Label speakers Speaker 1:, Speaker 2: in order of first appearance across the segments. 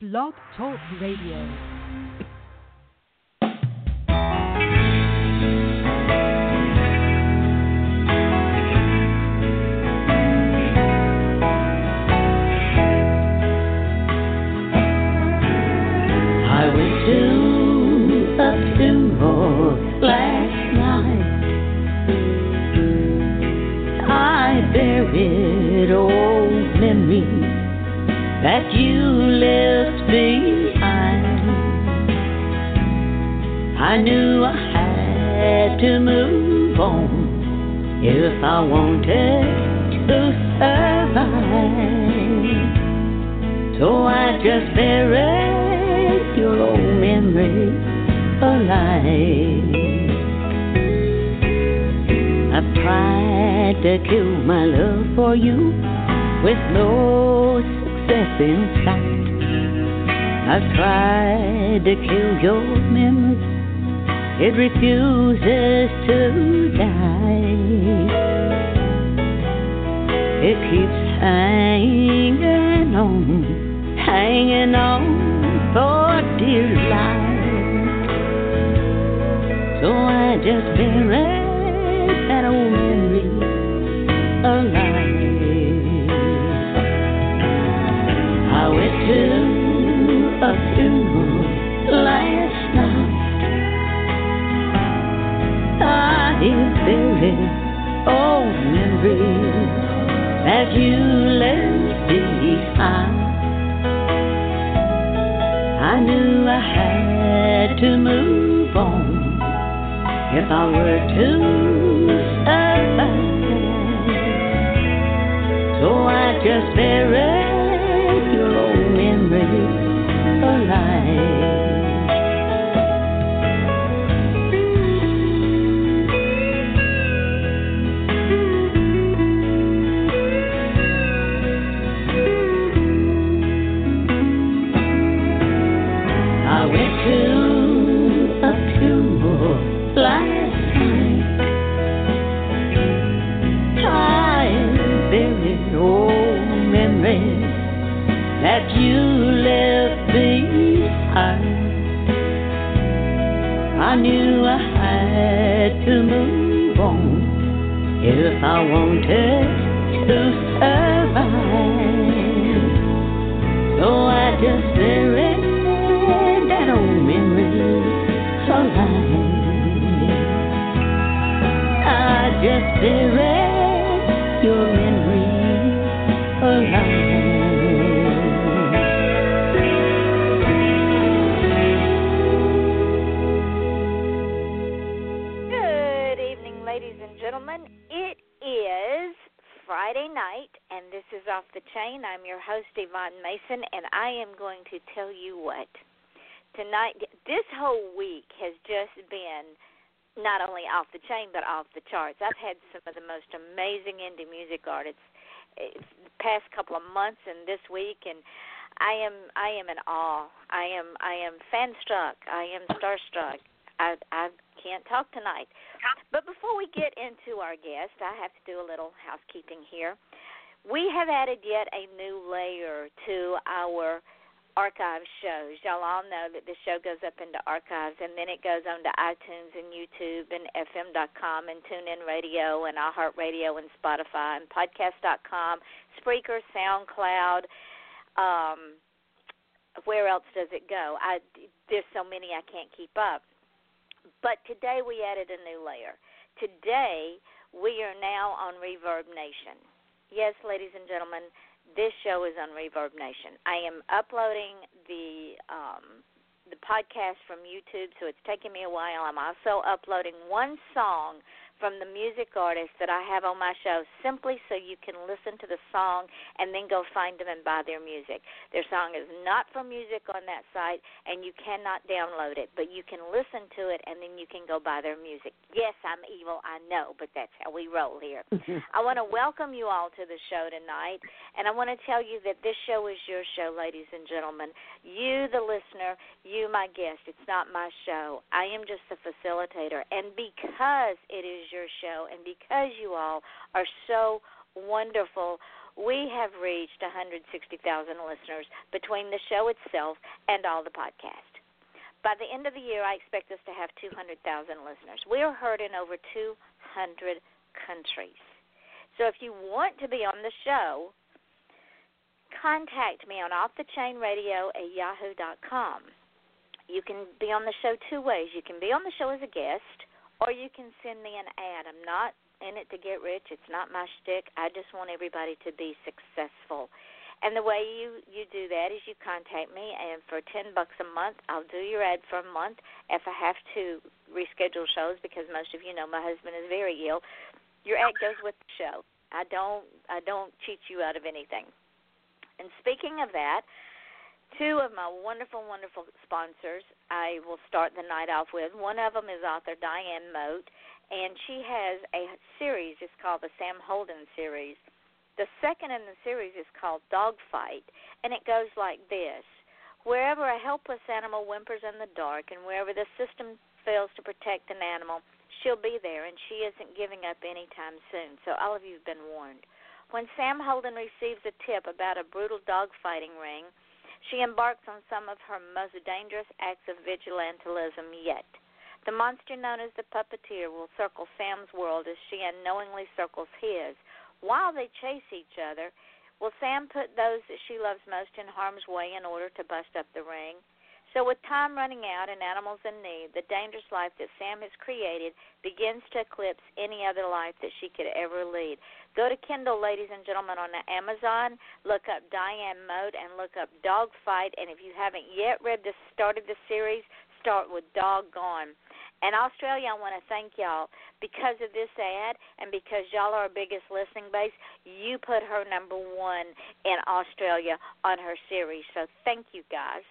Speaker 1: Blog Talk Radio.
Speaker 2: Knew I had to move on if I wanted to survive. So I just buried your old memory alive. I've tried to kill my love for you with no success in sight. I've tried to kill your memory, it refuses to die. It keeps hanging on, hanging on for dear life. So I just buried to move on if I were to survive. So I just buried your old memories alive. I went to
Speaker 3: but off the charts. I've had some of the most amazing indie music artists eh, the past couple of months and this week, and I am I am in awe. I am I am fan struck. I am starstruck. I I can't talk tonight. But before we get into our guest, I have to do a little housekeeping here. We have added yet a new layer to our archive shows. Y'all all know that the show goes up into archives and then it goes on to iTunes and YouTube and FM.com and TuneIn Radio and iHeartRadio and Spotify and Podcast.com, Spreaker, SoundCloud. Um, where else does it go? I there's so many I can't keep up. But today we added a new layer. Today we are now on Reverb Nation. Yes, ladies and gentlemen, this show is on Reverb Nation. I am uploading the um, the podcast from YouTube, so it's taking me a while. I'm also uploading one song from the music artists that I have on my show simply so you can listen to the song and then go find them and buy their music. Their song is not for music on that site and you cannot download it, but you can listen to it and then you can go buy their music. Yes, I'm evil, I know, but that's how we roll here. I want to welcome you all to the show tonight and I want to tell you that this show is your show, ladies and gentlemen. You, the listener, you, my guest. It's not my show. I am just the facilitator. And because it is your show and because you all are so wonderful we have reached 160,000 listeners between the show itself and all the podcasts. By the end of the year, I expect us to have 200,000 listeners. We are heard in over 200 countries. So if you want to be on the show, contact me on offthechainradio at yahoo.com. You can be on the show two ways. You can be on the show as a guest, or you can send me an ad. I'm not in it to get rich. It's not my shtick. I just want everybody to be successful. And the way you you do that is you contact me, and for ten bucks a month, I'll do your ad for a month. If I have to reschedule shows because most of you know my husband is very ill, your ad goes with the show. I don't I don't cheat you out of anything. And speaking of that, two of my wonderful, wonderful sponsors I will start the night off with. One of them is author Diane Moat, and she has a series. It's called the Sam Holden series. The second in the series is called Dogfight, and it goes like this Wherever a helpless animal whimpers in the dark, and wherever the system fails to protect an animal, she'll be there, and she isn't giving up anytime soon. So, all of you have been warned. When Sam Holden receives a tip about a brutal dog fighting ring, she embarks on some of her most dangerous acts of vigilantism yet. The monster known as the puppeteer will circle Sam's world as she unknowingly circles his. While they chase each other, will Sam put those that she loves most in harm's way in order to bust up the ring? So, with time running out and animals in need, the dangerous life that Sam has created begins to eclipse any other life that she could ever lead. Go to Kindle, ladies and gentlemen, on Amazon. Look up Diane Moat and look up Dogfight. And if you haven't yet read the started the series, start with Doggone. And Australia, I want to thank y'all because of this ad and because y'all are our biggest listening base. You put her number one in Australia on her series. So thank you guys.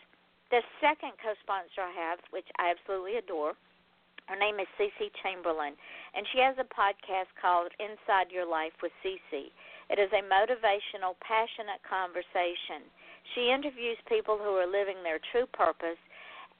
Speaker 3: The second co sponsor I have, which I absolutely adore, her name is Cece Chamberlain, and she has a podcast called Inside Your Life with Cece. It is a motivational, passionate conversation. She interviews people who are living their true purpose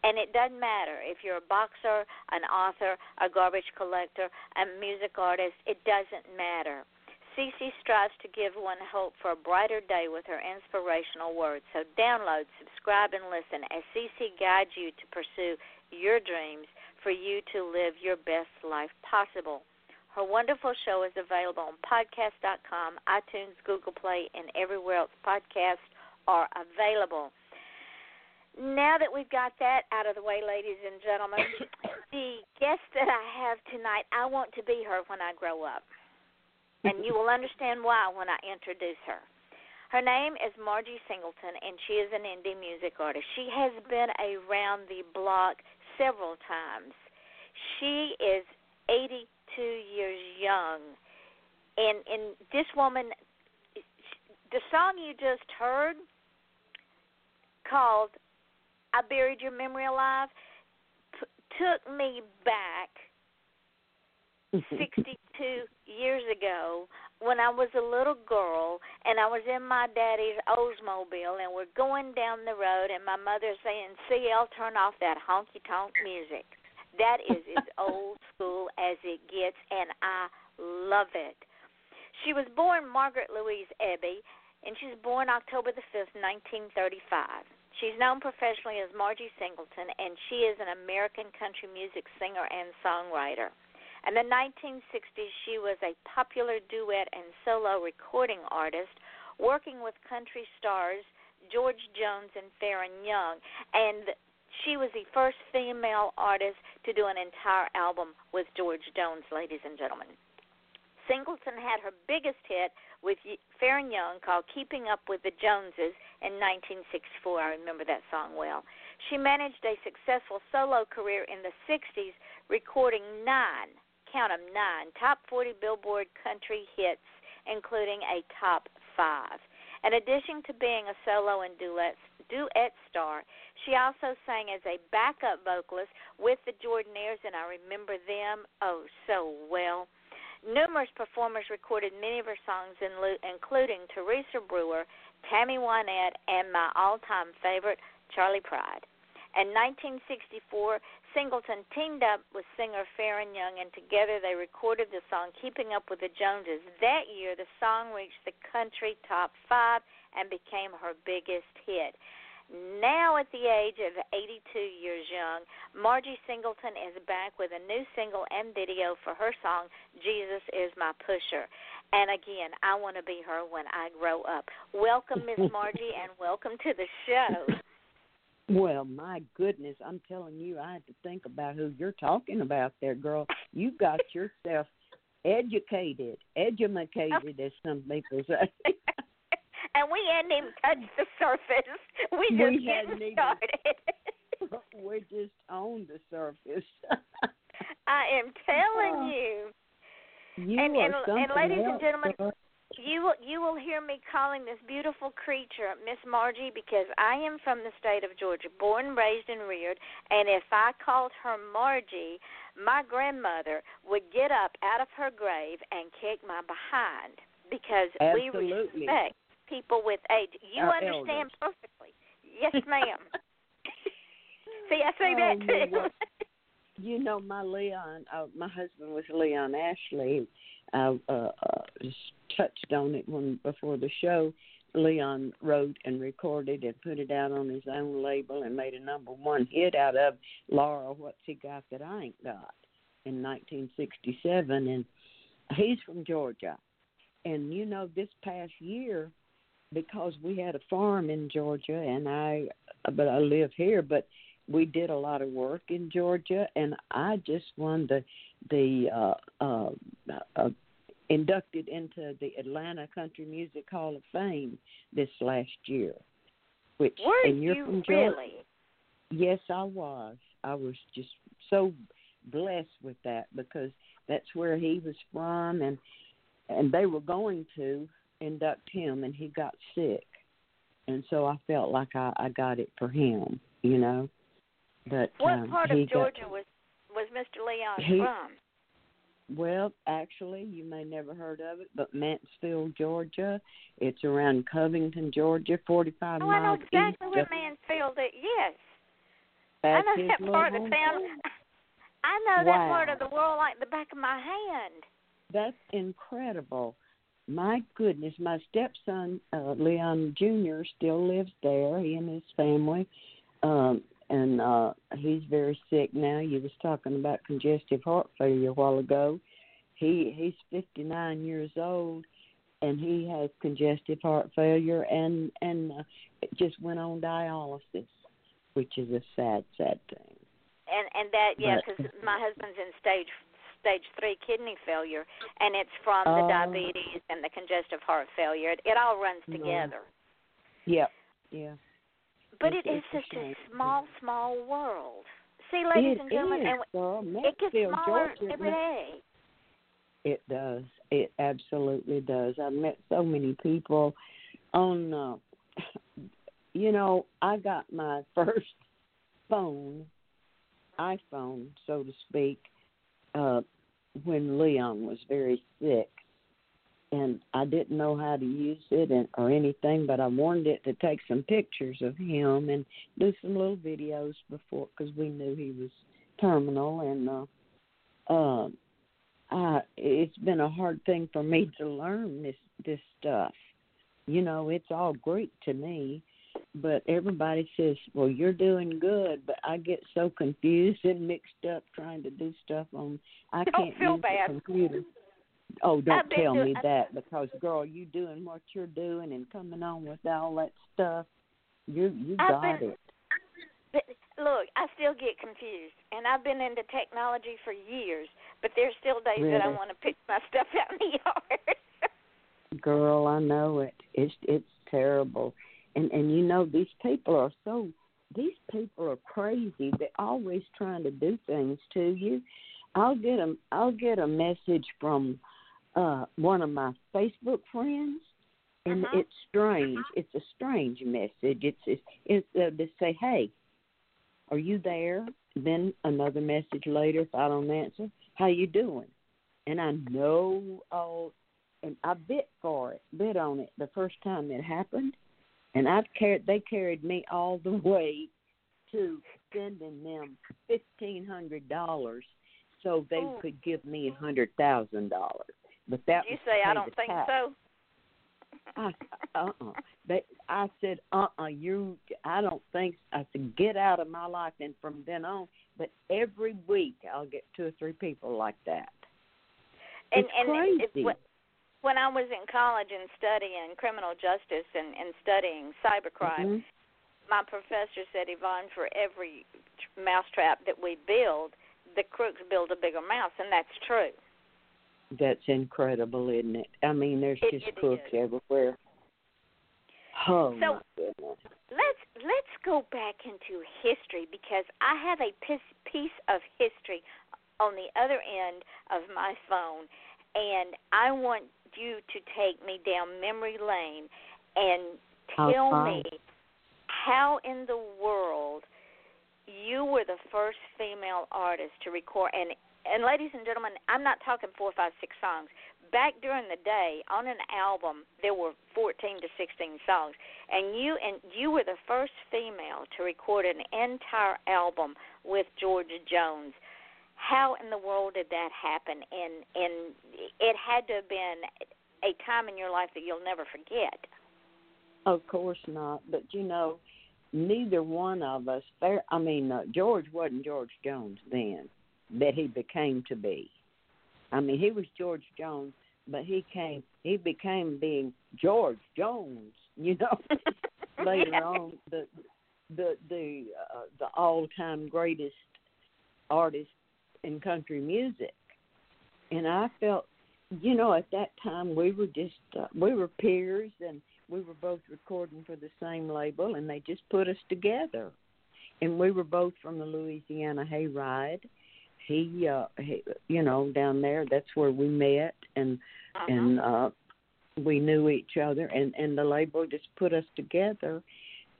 Speaker 3: and it doesn't matter if you're a boxer, an author, a garbage collector, a music artist, it doesn't matter. Cece strives to give one hope for a brighter day with her inspirational words. So download, subscribe, and listen as Cece guides you to pursue your dreams for you to live your best life possible. Her wonderful show is available on podcast.com, iTunes, Google Play, and everywhere else podcasts are available now that we've got that out of the way, ladies and gentlemen, the guest that I have tonight, I want to be her when I grow up. And you will understand why when I introduce her. Her name is Margie Singleton, and she is an indie music artist. She has been around the block several times. She is 82 years young. And, and this woman, the song you just heard called I Buried Your Memory Alive p- took me back 62 years ago when I was a little girl and I was in my daddy's Oldsmobile and we're going down the road and my mother's saying, CL, turn off that honky tonk music. That is as old school as it gets and I love it. She was born Margaret Louise Ebey and she was born October the 5th, 1935. She's known professionally as Margie Singleton, and she is an American country music singer and songwriter. In the 1960s, she was a popular duet and solo recording artist, working with country stars George Jones and Faron Young, and she was the first female artist to do an entire album with George Jones, ladies and gentlemen. Singleton had her biggest hit with Faron Young called Keeping Up with the Joneses in 1964. I remember that song well. She managed a successful solo career in the 60s, recording nine, count them, nine, top 40 Billboard country hits, including a top five. In addition to being a solo and duet, duet star, she also sang as a backup vocalist with the Jordanaires, and I remember them oh so well. Numerous performers recorded many of her songs, including Teresa Brewer, Tammy Wynette, and my all time favorite, Charley Pride. In 1964, Singleton teamed up with singer Faron Young, and together they recorded the song Keeping Up with the Joneses. That year, the song reached the country top five and became her biggest hit. Now, at the age of 82 years young, Margie Singleton is back with a new single and video for her song, Jesus is My Pusher. And again, I want to be her when I grow up. Welcome, Miss Margie, and welcome to the show.
Speaker 4: Well, my goodness, I'm telling you, I had to think about who you're talking about there, girl. You got yourself educated, educated, as some people say.
Speaker 3: and we hadn't even touched the surface. We just
Speaker 4: we
Speaker 3: getting started.
Speaker 4: We're just on the surface.
Speaker 3: I am telling you.
Speaker 4: You
Speaker 3: and,
Speaker 4: are
Speaker 3: and,
Speaker 4: something
Speaker 3: and ladies
Speaker 4: else,
Speaker 3: and gentlemen,
Speaker 4: girl.
Speaker 3: You will you will hear me calling this beautiful creature Miss Margie because I am from the state of Georgia, born, raised, and reared. And if I called her Margie, my grandmother would get up out of her grave and kick my behind because we respect people with age. You
Speaker 4: Our
Speaker 3: understand
Speaker 4: elders.
Speaker 3: perfectly. Yes, ma'am. See, I say
Speaker 4: Oh,
Speaker 3: that too.
Speaker 4: You know, my Leon, uh, my husband was Leon Ashley. I uh, uh, touched on it when before the show. Leon wrote and recorded and put it out on his own label and made a number one hit out of Laura. What's he got that I ain't got? In 1967, and he's from Georgia. And you know, this past year, because we had a farm in Georgia, and I, but I live here, but we did a lot of work in Georgia, and I just won the the uh, uh, uh, inducted into the Atlanta Country Music Hall of Fame this last year. Which
Speaker 3: Were
Speaker 4: and you're
Speaker 3: you
Speaker 4: from Georgia.
Speaker 3: really?
Speaker 4: Yes, I was. I was just so blessed with that because that's where he was from, and and they were going to induct him, and he got sick, and so I felt like I, I got it for him, you know. But
Speaker 3: What
Speaker 4: um,
Speaker 3: part of
Speaker 4: got-
Speaker 3: Georgia was was Mr. Leon
Speaker 4: He-
Speaker 3: from?
Speaker 4: Well, actually, you may never heard of it, but Mansfield, Georgia. It's around Covington, Georgia, 45
Speaker 3: Oh, I know
Speaker 4: miles
Speaker 3: exactly where Mansfield is. Yes, I know that part of town.
Speaker 4: hometown.
Speaker 3: I know that part of the world like the back of my hand.
Speaker 4: That's incredible. My goodness, my stepson uh, Leon Jr. still lives there. He and his family, um, and uh, he's very sick now. You was talking about congestive heart failure a while ago. He he's 59 years old, and he has congestive heart failure, and and uh, just went on dialysis, which is a sad, sad thing.
Speaker 3: And and that yeah, because my husband's in stage stage three kidney failure, and it's from the
Speaker 4: Oh.
Speaker 3: diabetes and the congestive heart failure. It, it all runs together.
Speaker 4: Yep, yeah.
Speaker 3: But
Speaker 4: It's-
Speaker 3: it is
Speaker 4: it's a
Speaker 3: small, small world. See, ladies
Speaker 4: It
Speaker 3: and gentlemen,
Speaker 4: is,
Speaker 3: and
Speaker 4: girl.
Speaker 3: it gets smaller
Speaker 4: Georgia,
Speaker 3: every day.
Speaker 4: It does. It absolutely does. I've met so many people on uh you know, I got my first phone, iPhone, so to speak, uh when Leon was very sick. And I didn't know how to use it and, or anything, but I wanted it to take some pictures of him and do some little videos before because we knew he was terminal and uh uh it's been a hard thing for me to learn this this stuff you know it's all greek to me but everybody says well you're doing good but i get so confused and mixed up trying to do stuff on i
Speaker 3: Don't
Speaker 4: can't
Speaker 3: feel
Speaker 4: use
Speaker 3: bad.
Speaker 4: the computer oh don't tell
Speaker 3: do-
Speaker 4: me that because girl you doing what you're doing and coming on with all that stuff you you
Speaker 3: I've
Speaker 4: got
Speaker 3: been-
Speaker 4: it
Speaker 3: But look, I still get confused, and I've been into technology for years. But there's still days that I want to pick my stuff out in the yard.
Speaker 4: Girl, I know it. It's it's terrible, and and you know these people are so these people are crazy. They're always trying to do things to you. I'll get a I'll get a message from uh one of my Facebook friends, and
Speaker 3: Uh-huh.
Speaker 4: it's strange. It's a strange message. It's it's it's uh, to say, hey, are you there? Then another message later, if I don't answer, how you doing? And I know all and I bit for it, bit on it the first time it happened, and I've carried. They carried me all the way to sending them fifteen hundred dollars so they
Speaker 3: Ooh.
Speaker 4: could give me a hundred thousand dollars. But that
Speaker 3: Did you say I don't think
Speaker 4: tax.
Speaker 3: so?
Speaker 4: I uh uh They I said uh uh you I don't think I said get out of my life and from then on but every week I'll get two or three people like that.
Speaker 3: And
Speaker 4: it's
Speaker 3: and
Speaker 4: crazy.
Speaker 3: It, wh- when I was in college and studying criminal justice and, and studying cybercrime,
Speaker 4: Mhm.
Speaker 3: my professor said, Yvonne, for every tr- mousetrap that we build, the crooks build a bigger mouse, and that's true.
Speaker 4: That's incredible, isn't it? I mean, there's
Speaker 3: It-
Speaker 4: just
Speaker 3: it
Speaker 4: crooks
Speaker 3: is.
Speaker 4: everywhere. Oh
Speaker 3: So-
Speaker 4: my goodness!
Speaker 3: Let's let's go back into history because I have a piece piece of history on the other end of my phone, and I want you to take me down memory lane and tell me how in the world you were the first female artist to record and and ladies and gentlemen, I'm not talking four, five, six songs. Back during the day, on an album, there were 14 to 16 songs, and you and you were the first female to record an entire album with Georgia Jones. How in the world did that happen? And and it had to have been a time in your life that you'll never forget.
Speaker 4: Of course not. But you know, neither one of us. Fair. I mean, uh, George wasn't George Jones then that he became to be. I mean, he was George Jones, but he came. He became being George Jones. You know, later
Speaker 3: Yeah.
Speaker 4: on, the the the uh, the all time greatest artist in country music, and I felt, you know, at that time we were just uh, we were peers and we were both recording for the same label and they just put us together and we were both from the louisiana hayride he uh he, you know down there that's where we met and
Speaker 3: Uh-huh.
Speaker 4: and uh we knew each other and and the label just put us together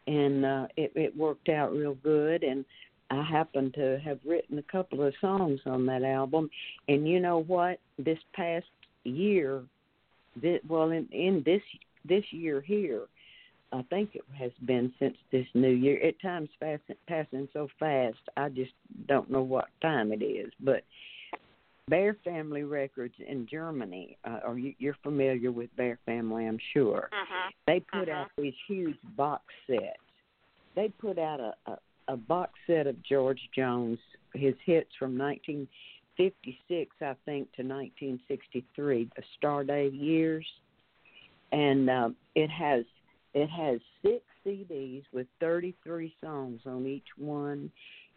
Speaker 4: and uh it it worked out real good and I happen to have written a couple of songs on that album and you know what this past year this, well in in this this year here I think it has been since this new year. At times fast, passing so fast, I just don't know what time it is. But Bear Family Records in Germany, uh, or you, you're familiar with Bear Family, I'm sure.
Speaker 3: Uh-huh.
Speaker 4: They put
Speaker 3: Uh-huh.
Speaker 4: out these huge box sets. They put out a, a a box set of George Jones, his hits from 1956, I think, to 1963, the Starday years, and um, it has it has six CDs with 33 songs on each one.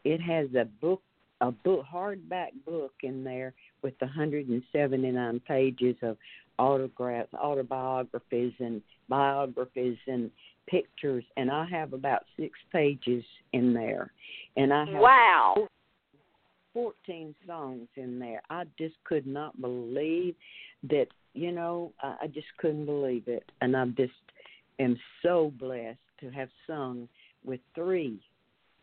Speaker 4: It has a book, a book, hardback book in there with 179 pages of autographs, autobiographies, and biographies and pictures. And I have about six pages in there, and I have
Speaker 3: Wow.
Speaker 4: 14 songs in there. I just could not believe that, you know, I, just couldn't believe it. And I just am so blessed to have sung with three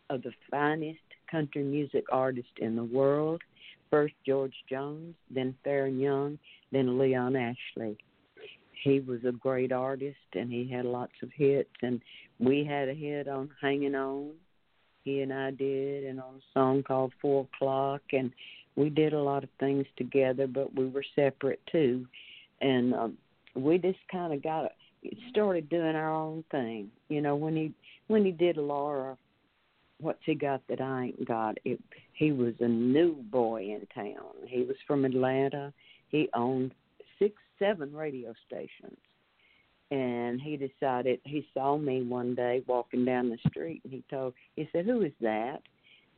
Speaker 4: of the finest country music artists in the world. First George Jones, then Faron Young, then Leon Ashley. He was a great artist and he had lots of hits and we had a hit on Hanging On he and I did, and on a song called Four O'clock, and we did a lot of things together, but we were separate too, and um, we just kind of got started doing our own thing. You know, when he when he did Laura, what's he got that I ain't got? It, he was a new boy in town. He was from Atlanta. He owned six, seven radio stations and he decided he saw me one day walking down the street and he told he said who is that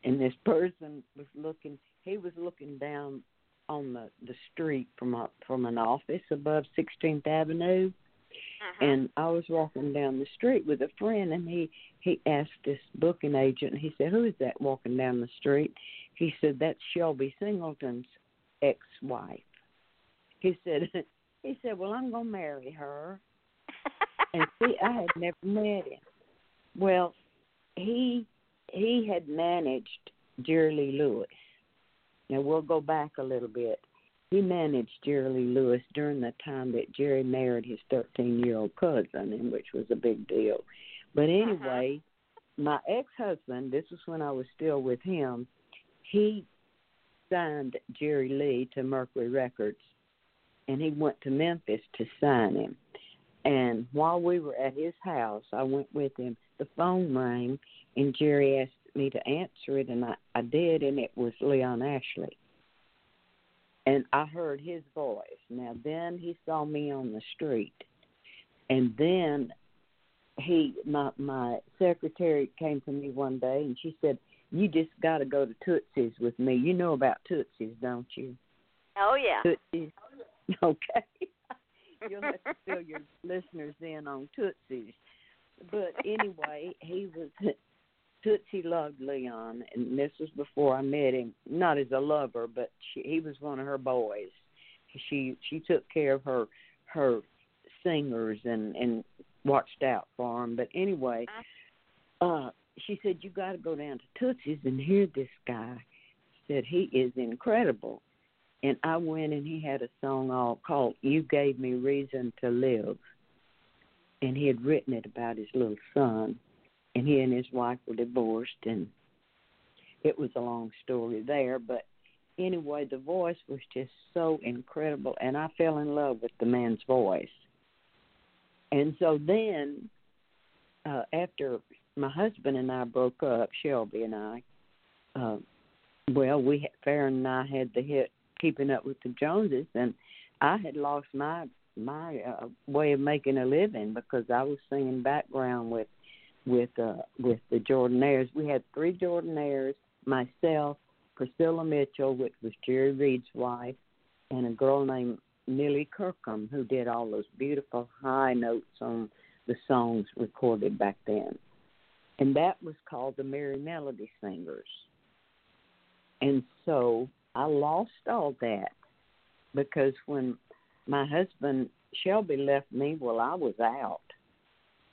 Speaker 4: and this person was looking he was looking down on the the street from a from an office above 16th Avenue
Speaker 3: Uh-huh.
Speaker 4: and I was walking down the street with a friend and he he asked this booking agent and he said who is that walking down the street he said that's Shelby Singleton's ex-wife he said he said well I'm going to marry her and see, I had never met him. Well, he he had managed Lee Lewis. Now we'll go back a little bit. He managed Jerry Lee Lewis during the time that Jerry married his 13 year old cousin, and which was a big deal. But uh-huh. anyway, my ex-husband, this was when I was still with him, he signed Jerry Lee to Mercury Records, and he went to Memphis to sign him. And while we were at his house, I went with him. The phone rang, and Jerry asked me to answer it, and I, I did, and it was Leon Ashley. And I heard his voice. Now, then he saw me on the street, and then he, my my secretary came to me one day, and she said, "You just got to go to Tootsie's with me. You know about Tootsie's, don't you?"
Speaker 3: Oh yeah.
Speaker 4: Tootsie's. Okay. You'll have to fill your listeners in on Tootsie's. But anyway, he was Tootsie loved Leon, and this was before I met him. Not as a lover, but she, he was one of her boys. She she took care of her her singers and and watched out for him. But anyway, uh, she said you got to go down to Tootsie's and hear this guy. Said he is incredible, and I went and he had a song all called "You Gave Me Reason to Live," and he had written it about his little son and he and his wife were divorced and it was a long story there but anyway the voice was just so incredible and i fell in love with the man's voice. And so then uh after my husband and i broke up shelby and i uh well we had Faron and i had the hit keeping up with the joneses and i had lost my my uh, way of making a living because i was singing background with with uh, with the Jordanaires. We had three Jordanaires, myself, Priscilla Mitchell, which was Jerry Reed's wife, and a girl named Millie Kirkham, who did all those beautiful high notes on the songs recorded back then. And that was called the Merry Melody Singers. And so I lost all that because when my husband Shelby left me, well, I was out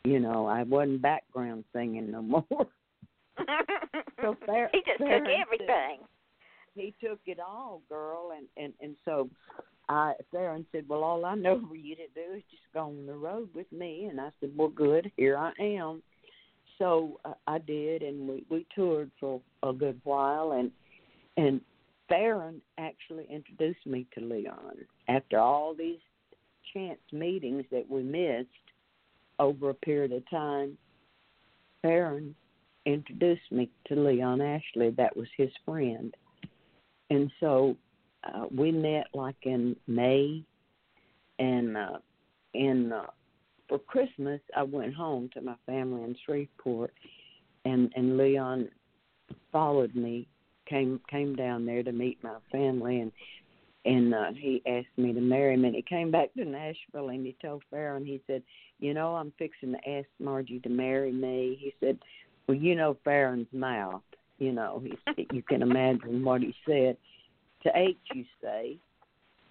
Speaker 4: you know, I wasn't background singing no more.
Speaker 3: so Faron, he just took everything.
Speaker 4: Said, he took it all, girl, and and and so I Faron said, "Well, all I know for you to do is just go on the road with me." And I said, "Well, good, here I am." So uh, I did, and we we toured for a good while, and and Faron actually introduced me to Leon after all these chance meetings that we missed over a period of time, Faron introduced me to Leon Ashley. That was his friend. And so uh, we met like in May, and uh, in uh, for Christmas I went home to my family in Shreveport, and and Leon followed me, came came down there to meet my family, and and uh, he asked me to marry him. And he came back to Nashville and he told Faron, he said, "You know, I'm fixing to ask Margie to marry me." He said, "Well, you know Faron's mouth. You know, he you can imagine what he said." To H, you say?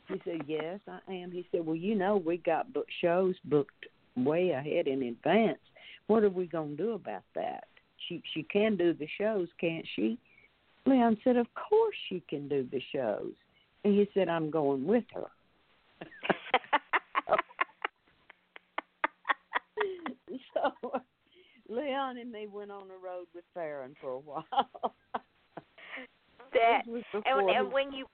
Speaker 4: He said, "Yes, I am." He said, "Well, you know, we got book shows booked way ahead in advance. What are we going to do about that? She she can do the shows, can't she?" Leon said, "Of course she can do the shows." And he said, I'm going with her. so Leon and me went on the road with Faron for a while.
Speaker 3: that and, and when you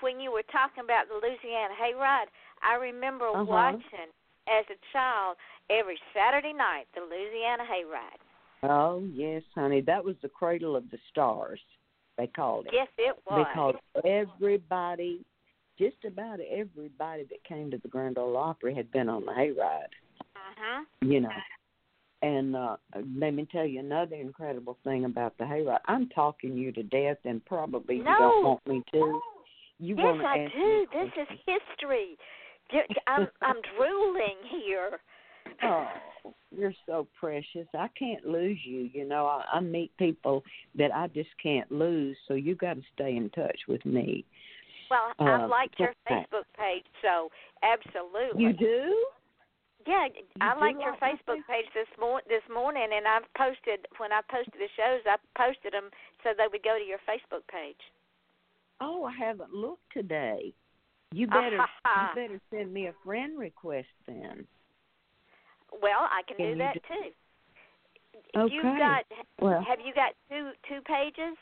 Speaker 3: when you were talking about the Louisiana Hayride, I remember
Speaker 4: uh-huh.
Speaker 3: watching as a child every Saturday night the Louisiana Hayride.
Speaker 4: Oh yes, honey, that was the cradle of the stars. They called it.
Speaker 3: Yes, it was.
Speaker 4: Because everybody, just about everybody that came to the Grand Ole Opry had been on the hayride.
Speaker 3: Uh-huh.
Speaker 4: You know. And uh let me tell you another incredible thing about the hayride. I'm talking you to death, and probably
Speaker 3: no.
Speaker 4: you don't want me to. You
Speaker 3: yes, I do. This is history. I'm I'm drooling here.
Speaker 4: Oh, you're so precious. I can't lose you. You know, I, I meet people that I just can't lose. So you got to stay in touch with me.
Speaker 3: Well,
Speaker 4: uh,
Speaker 3: I've liked your. Facebook page, so absolutely.
Speaker 4: You do?
Speaker 3: Yeah, I
Speaker 4: do
Speaker 3: liked your
Speaker 4: like
Speaker 3: Facebook page this mor- this morning, and I've posted when I posted the shows. I posted them so they would go to your Facebook page.
Speaker 4: Oh, I haven't looked today. You better you better send me a friend request then.
Speaker 3: Well, I can, do that too.
Speaker 4: Okay.
Speaker 3: You've got
Speaker 4: well,
Speaker 3: have you got two two pages?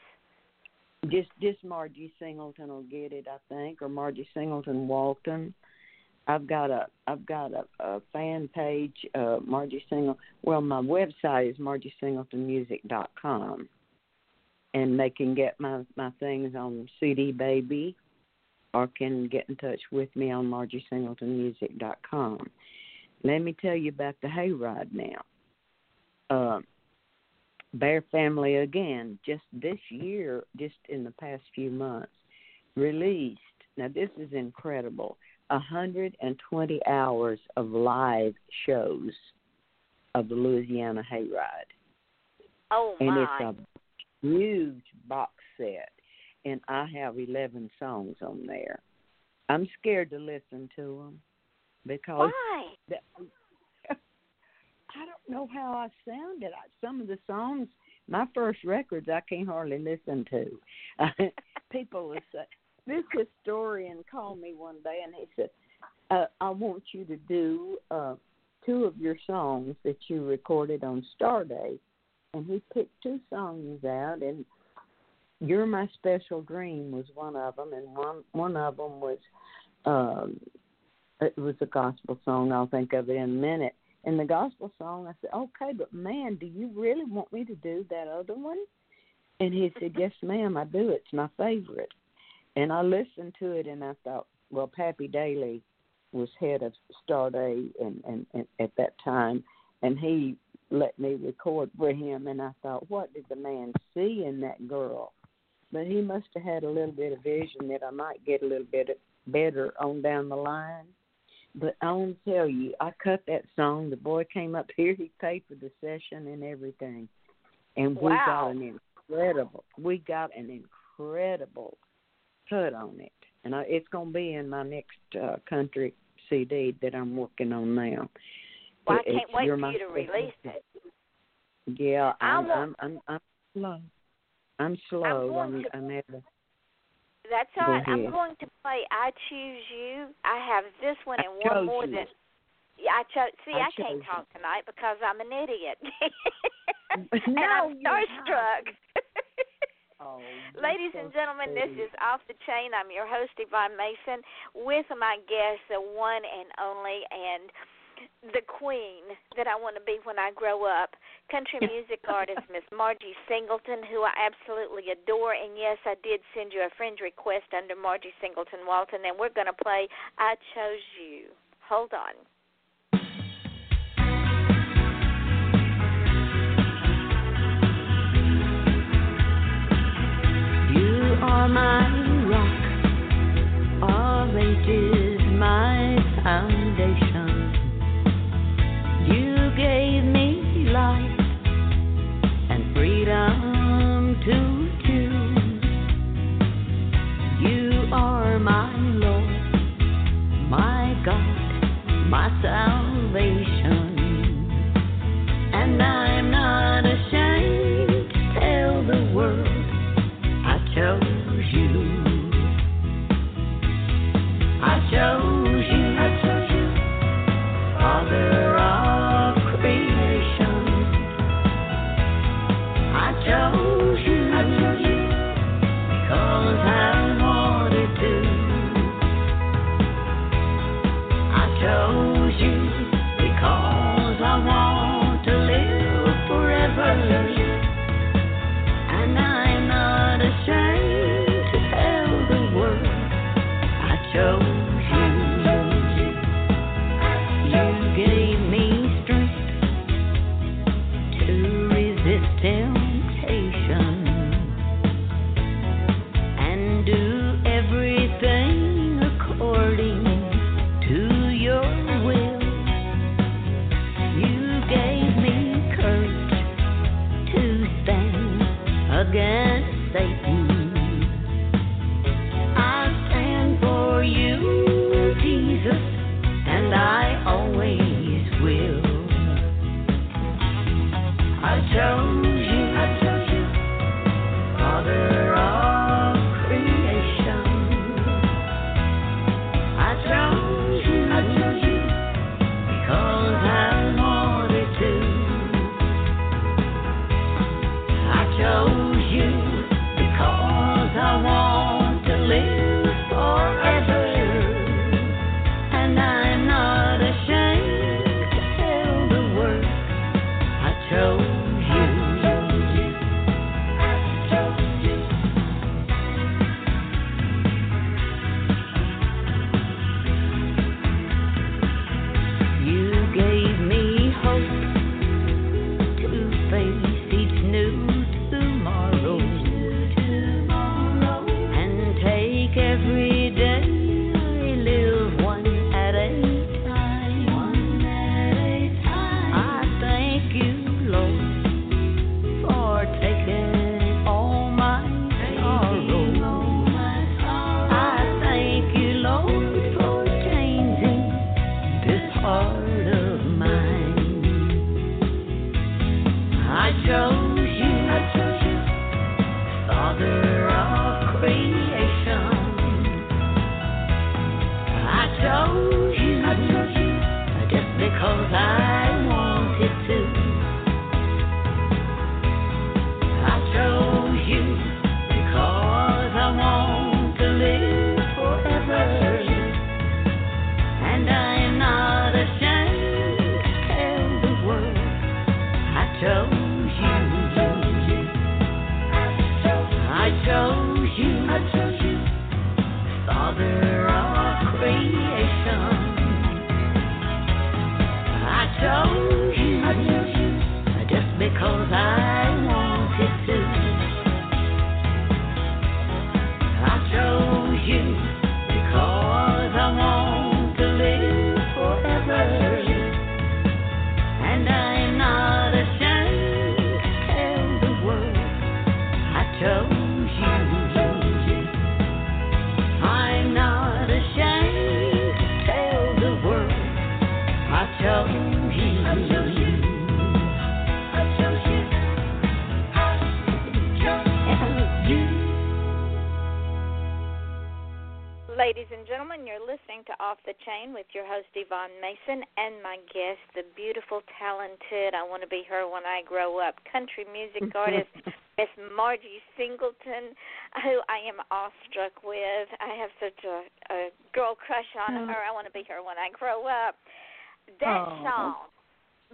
Speaker 4: just just Margie Singleton will get it, I think, or Margie Singleton Walton. I've got a I've got a, a fan page, uh, Margie Singleton. Well, my website is margiesingletonmusic.com, and they can get my my things on CD Baby, or can get in touch with me on margiesingletonmusic.com. Let me tell you about the hayride now. Uh, Bear Family again, just this year, just in the past few months, released. Now this is incredible. 120 hours of live shows of the Louisiana Hayride.
Speaker 3: Oh my!
Speaker 4: and it's a huge box set, and I have 11 songs on there. I'm scared to listen to them because
Speaker 3: Why?
Speaker 4: that, I don't know how I sounded. I, some of the songs, my first records, I can't hardly listen to. People will say, this historian called me one day and he said, uh, I want you to do uh, two of your songs that you recorded on Starday. And he picked two songs out, and "You're My Special Dream" was one of them, and one one of them was um, it was a gospel song. I'll think of it in a minute. And the gospel song, I said, "Okay, but man, do you really want me to do that other one?" And he said, "Yes, ma'am, I do. It's my favorite." And I listened to it, and I thought, well, Pappy Daily was head of Starday, and, and, and at that time, and he let me record for him. And I thought, what did the man see in that girl? But he must have had a little bit of vision that I might get a little bit better on down the line. But I want to tell you, I cut that song. The boy came up here. He paid for the session and everything, and we
Speaker 3: Wow.
Speaker 4: got an incredible. We got an incredible cut on it, and I, it's going to be in my next uh, country CD that I'm working on now.
Speaker 3: Well, I can't wait for you to release it.
Speaker 4: Yeah, I'm I'm I'm I'm slow. I'm slow.
Speaker 3: going
Speaker 4: I'm
Speaker 3: to-
Speaker 4: I'm
Speaker 3: That's all right. I'm going to play "I Choose You." I have this one
Speaker 4: I
Speaker 3: and one more
Speaker 4: you.
Speaker 3: that. Yeah, I chose. See,
Speaker 4: I
Speaker 3: I, can't
Speaker 4: chose
Speaker 3: talk tonight because I'm an idiot. and
Speaker 4: No,
Speaker 3: I'm starstruck.
Speaker 4: oh,
Speaker 3: Ladies
Speaker 4: so
Speaker 3: and gentlemen, this is Off the Chain. I'm your host, Yvonne Mason, with my guest, the one and only, and the queen that I want to be when I grow up, country music artist Miss Margie Singleton, who I absolutely adore. And yes, I did send you a friend request under Margie Singleton Walton, and we're going to play I Chose You. Hold on.
Speaker 2: You are my my Lord, my God, my salvation.
Speaker 3: Gentlemen, you're listening to Off the Chain with your host Yvonne Mason and my guest, the beautiful, talented, I want to be her when I grow up, country music artist, Miss Margie Singleton, who I am awestruck with. I have such a, a girl crush on oh. her. I want to be her when I grow up. That
Speaker 4: Aw.
Speaker 3: song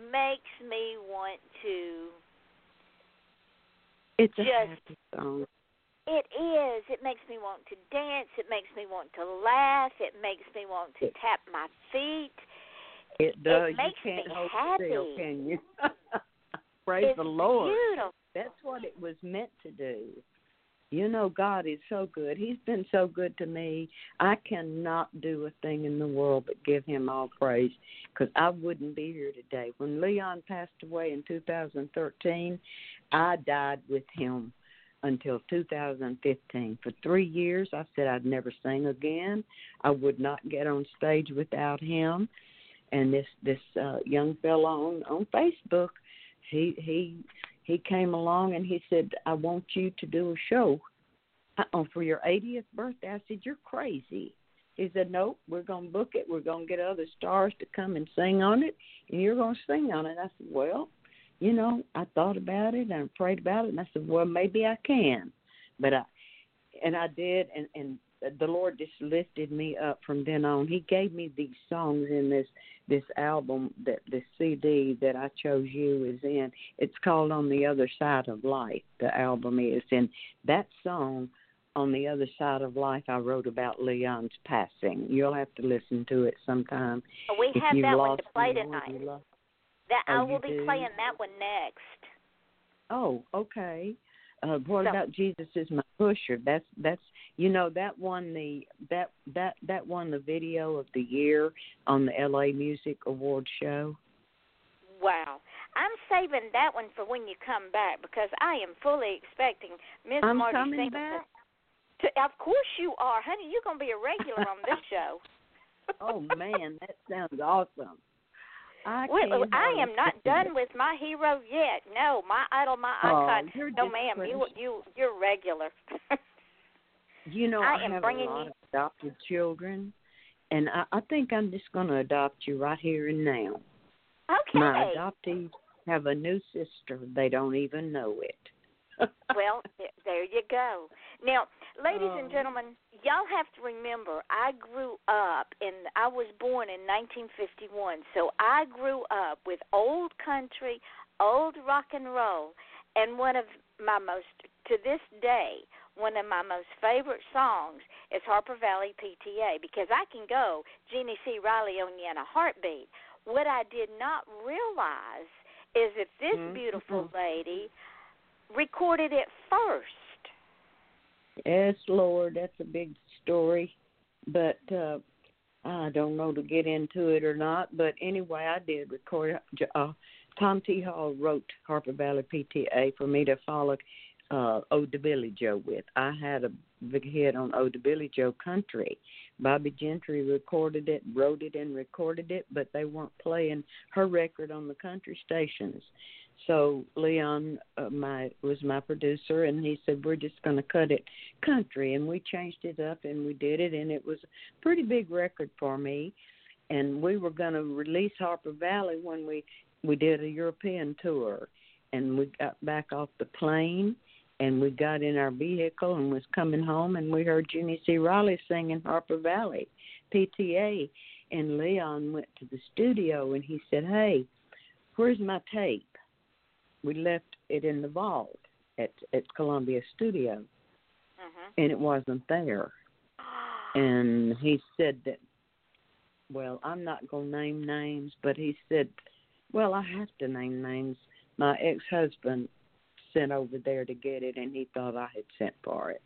Speaker 3: makes me want to
Speaker 4: It's a happy song.
Speaker 3: It is. It makes me want to dance. It makes me want to laugh. It makes me want to tap my feet.
Speaker 4: It does.
Speaker 3: It makes
Speaker 4: you can't
Speaker 3: me
Speaker 4: hold
Speaker 3: happy.
Speaker 4: still, can you? Praise
Speaker 3: it's
Speaker 4: the Lord.
Speaker 3: beautiful.
Speaker 4: That's what it was meant to do. You know, God is so good. He's been so good to me. I cannot do a thing in the world but give Him all praise because I wouldn't be here today. When Leon passed away in 2013, I died with him until 2015. For three years, I said I'd never sing again. I would not get on stage without him. And this this uh, young fellow on on Facebook, he he he came along and he said, "I want you to do a show uh, for your 80th birthday." I said, "You're crazy." He said, "Nope, we're gonna book it. We're gonna get other stars to come and sing on it, and you're gonna sing on it." I said, "Well." You know, I thought about it and I prayed about it, and I said, "Well, maybe I can," but I, and I did, and and the Lord just lifted me up from then on. He gave me these songs in this this album that this CD that I chose you is in. It's called On the Other Side of Life. The album is, and that song on the other side of life I wrote about Leon's passing. You'll have to listen to it sometime.
Speaker 3: We
Speaker 4: if
Speaker 3: have that one to play tonight. That I
Speaker 4: Oh,
Speaker 3: will be
Speaker 4: do?
Speaker 3: playing that one next.
Speaker 4: Oh, okay. Uh, what
Speaker 3: So-
Speaker 4: about Jesus is my pusher? That's that's you know that won the that that that won the video of the year on the LA Music Award show.
Speaker 3: Wow. I'm saving that one for when you come back because I am fully expecting Miss Margie
Speaker 4: coming
Speaker 3: Singleton.
Speaker 4: back.
Speaker 3: To, of course you are, honey. You're going to be a regular on this show.
Speaker 4: Oh man, that sounds awesome. I
Speaker 3: Well, I am not done with my hero yet. No, my idol, my
Speaker 4: Oh,
Speaker 3: icon.
Speaker 4: you're
Speaker 3: no, ma'am, you you you're regular.
Speaker 4: You know,
Speaker 3: I
Speaker 4: I,
Speaker 3: am
Speaker 4: have
Speaker 3: bringing
Speaker 4: a lot
Speaker 3: you-
Speaker 4: of adopted children, and I, I think I'm just going to adopt you right here and now.
Speaker 3: okay.
Speaker 4: My adoptees have a new sister. They don't even know it.
Speaker 3: Well, th- there you go. Now, ladies and
Speaker 4: Oh.
Speaker 3: gentlemen, y'all have to remember I grew up and I was born in 1951. So I grew up with old country, old rock and roll, and one of my most to this day, one of my most favorite songs is Harper Valley PTA because I can go Jeannie C. Riley on you in a heartbeat. What I did not realize is that this
Speaker 4: Mhm.
Speaker 3: beautiful lady recorded it first.
Speaker 4: Yes, Lord, that's a big story, but uh I don't know to get into it or not. But anyway, I did record. Uh, Tom T. Hall wrote Harper Valley PTA for me to follow uh, Ode to Billie Joe with. I had a big hit on Ode to Billie Joe Country. Bobbie Gentry recorded it, wrote it, and recorded it, but they weren't playing her record on the country stations. So Leon, uh, my was my producer, and he said we're just going to cut it country, and we changed it up and we did it, and it was a pretty big record for me. And we were going to release Harper Valley when we we did a European tour, and we got back off the plane, and we got in our vehicle and was coming home, and we heard Jeannie C. Riley singing Harper Valley, PTA, and Leon went to the studio and he said, "Hey, where's my tape?" We left it in the vault at at Columbia Studio,
Speaker 3: Mhm.
Speaker 4: and it wasn't there. And he said that, well, I'm not going to name names, but he said, well, I have to name names. My ex husband sent over there to get it, and he thought I had sent for it.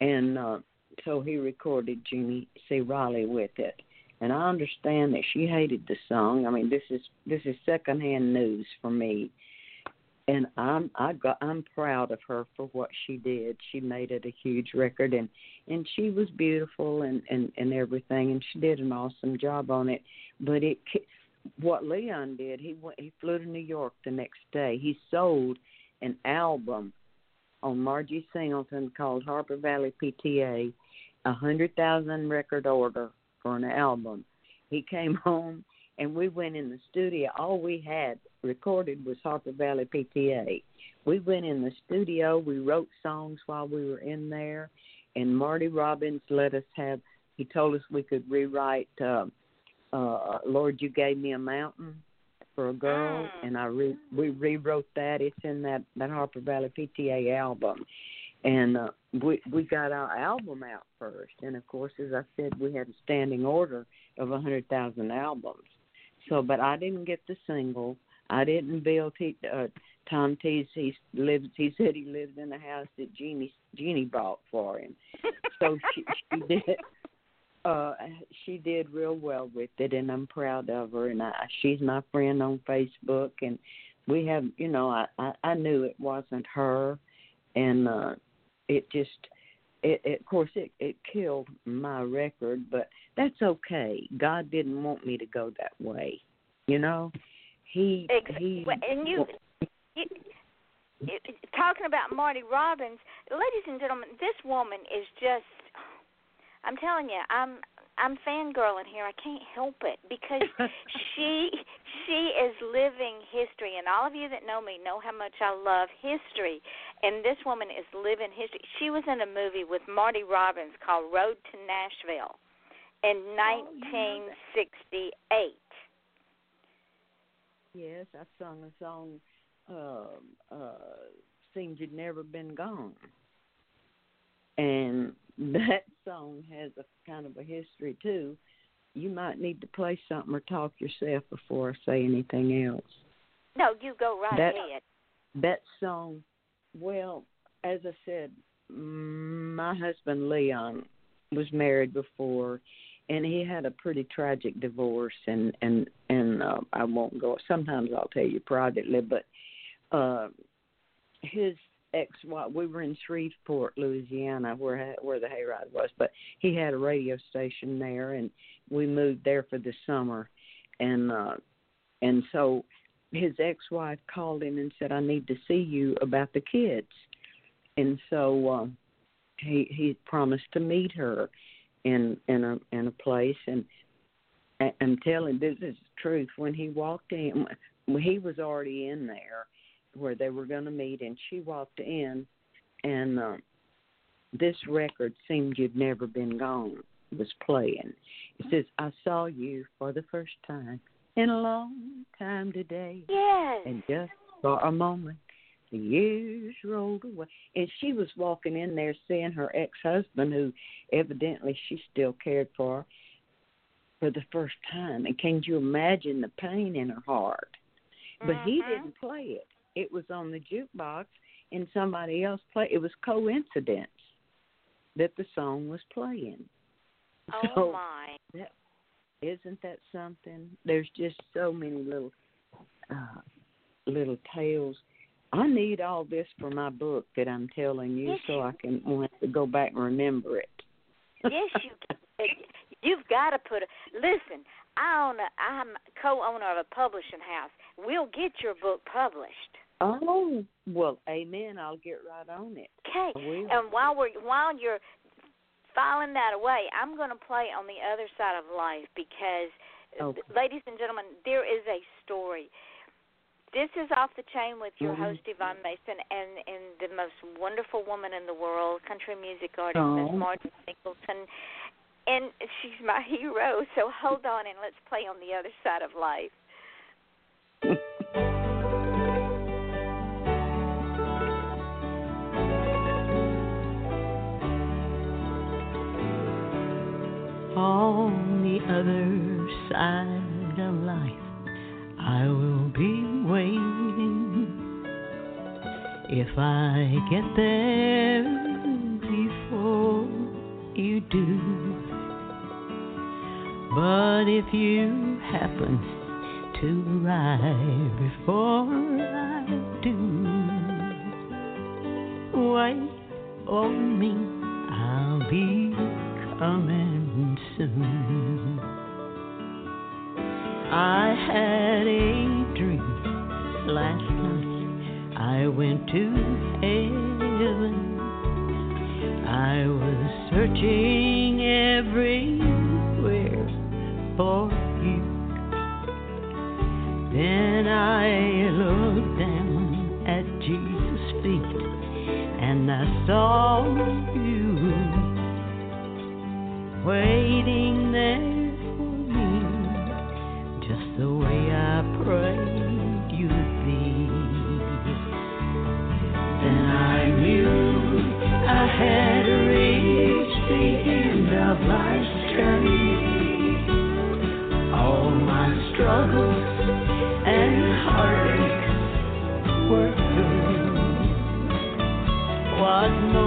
Speaker 4: And uh, so he recorded Jeannie C. Riley with it. And I understand that she hated the song. I mean, this is this is secondhand news for me. And I'm I got I'm proud of her for what she did. She made it a huge record and and she was beautiful and and and everything and she did an awesome job on it. But it what Leon did, he went he flew to New York the next day. He sold an album on Margie Singleton called Harper Valley PTA, a hundred thousand record order for an album. He came home and we went in the studio. All we had recorded was Harper Valley PTA. We went in the studio. We wrote songs while we were in there, and Marty Robbins let us have. He told us we could rewrite uh, uh, "Lord, You Gave Me a Mountain" for a girl,
Speaker 3: Mm.
Speaker 4: and I re- we rewrote that. It's in that that Harper Valley PTA album, and uh, we we got our album out first. And of course, as I said, we had a standing order of a hundred thousand albums. So, but I didn't get the single. I didn't build. T, uh, Tom Tease. He lives. He said he lived in a house that Jeannie Jeannie bought for him. So she, she did. Uh, she did real well with it, and I'm proud of her. And I, she's my friend on Facebook, and we have, you know, I, I I knew it wasn't her, and uh, it just, it, it of course it it killed my record, but that's okay. God didn't want me to go that way, you know. He
Speaker 3: Ex-
Speaker 4: he
Speaker 3: and you, you, you talking about Marty Robbins, ladies and gentlemen, this woman is just. I'm telling you, I'm I'm fangirling here. I can't help it because she she is living history, and all of you that know me know how much I love history. And this woman is living history. She was in a movie with Marty Robbins called Road to Nashville in
Speaker 4: Oh, you know.
Speaker 3: 1968.
Speaker 4: Yes, I sung a song. Uh, uh, seems you'd never been gone, and that song has a kind of a history too. You might need to play something or talk yourself before I say anything else.
Speaker 3: No, you go right
Speaker 4: That-
Speaker 3: ahead.
Speaker 4: That song, well, as I said, my husband Leon was married before, and he had a pretty tragic divorce, and and and uh, I won't go. Sometimes I'll tell you privately, but uh, his ex-wife. We were in Shreveport, Louisiana, where where the hayride was, but he had a radio station there, and we moved there for the summer, and uh, and so his ex-wife called him and said, "I need to see you about the kids," and so uh, he he promised to meet her in in a in a place, and I'm telling this is the truth. When he walked in, he was already in there where they were going to meet, and she walked in, and uh, this record seemed you'd never been gone was playing. It says, "I saw you for the first time in a long time today."
Speaker 3: Yes.
Speaker 4: And just for a moment, the years rolled away. And she was walking in there seeing her ex husband, who evidently she still cared for, for the first time. And can you imagine the pain in her heart? But he
Speaker 3: Mhm.
Speaker 4: didn't play it. It was on the jukebox, and somebody else played. It was coincidence that the song was playing.
Speaker 3: Oh
Speaker 4: so,
Speaker 3: my.
Speaker 4: Isn't that something? There's just so many little uh little tales. I need all this for my book that I'm telling you
Speaker 3: Yes,
Speaker 4: so I can won't have to go back and remember it.
Speaker 3: Yes, you. You've got to put. A, listen, I own. A, I'm co-owner of a publishing house. We'll get your book published.
Speaker 4: oh, well, amen. I'll get right on it.
Speaker 3: Okay. And while we're while you're filing that away, I'm going to play on the other side of life because,
Speaker 4: Okay.
Speaker 3: ladies and gentlemen, there is a story. This is off the chain with your
Speaker 4: Mhm.
Speaker 3: host Yvonne Mason and and the most wonderful woman in the world, country music artist
Speaker 4: Oh.
Speaker 3: Miss Margie Singleton, and she's my hero. So hold on and let's play on the other side of life.
Speaker 2: On the other side of life, I will be waiting. If I get there before you do, but if you happen to arrive before I do. Wait on me, I'll be coming soon. I had a dream last night. I went to heaven. I was searching everywhere for you. Then I looked down at Jesus' feet and I saw waiting there for me, just the way I prayed you'd be. Then I knew I had reached the end of life's journey. All my struggles and heartaches were through. What more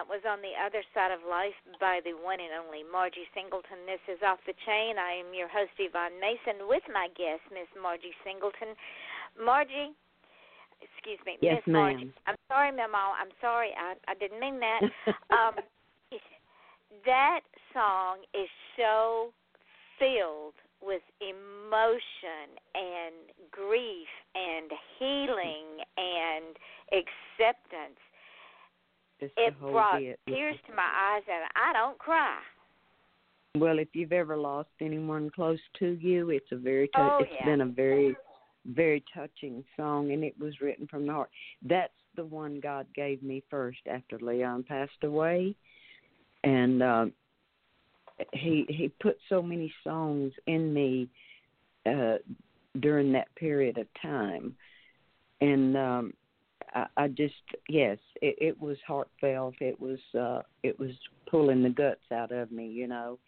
Speaker 3: that was On the Other Side of Life by the one and only Margie Singleton. This is Off the Chain. I am your host, Yvonne Mason, with my guest, Miss Margie Singleton. Margie, excuse me,
Speaker 4: Yes,
Speaker 3: Miss Margie. I'm sorry, Mama. I'm sorry. I, I didn't mean that. um, that song is so filled with emotion and grief and healing and acceptance. It brought
Speaker 4: bit.
Speaker 3: tears to my eyes, and I don't cry.
Speaker 4: Well, if you've ever lost anyone close to you, it's a very tou-
Speaker 3: Oh,
Speaker 4: it's
Speaker 3: yeah.
Speaker 4: been a very very touching song and it was written from the heart. That's the one God gave me first after Leon passed away. And uh he he put so many songs in me uh during that period of time. And um I, I just yes, it, it was heartfelt. It was uh it was pulling the guts out of me, you know.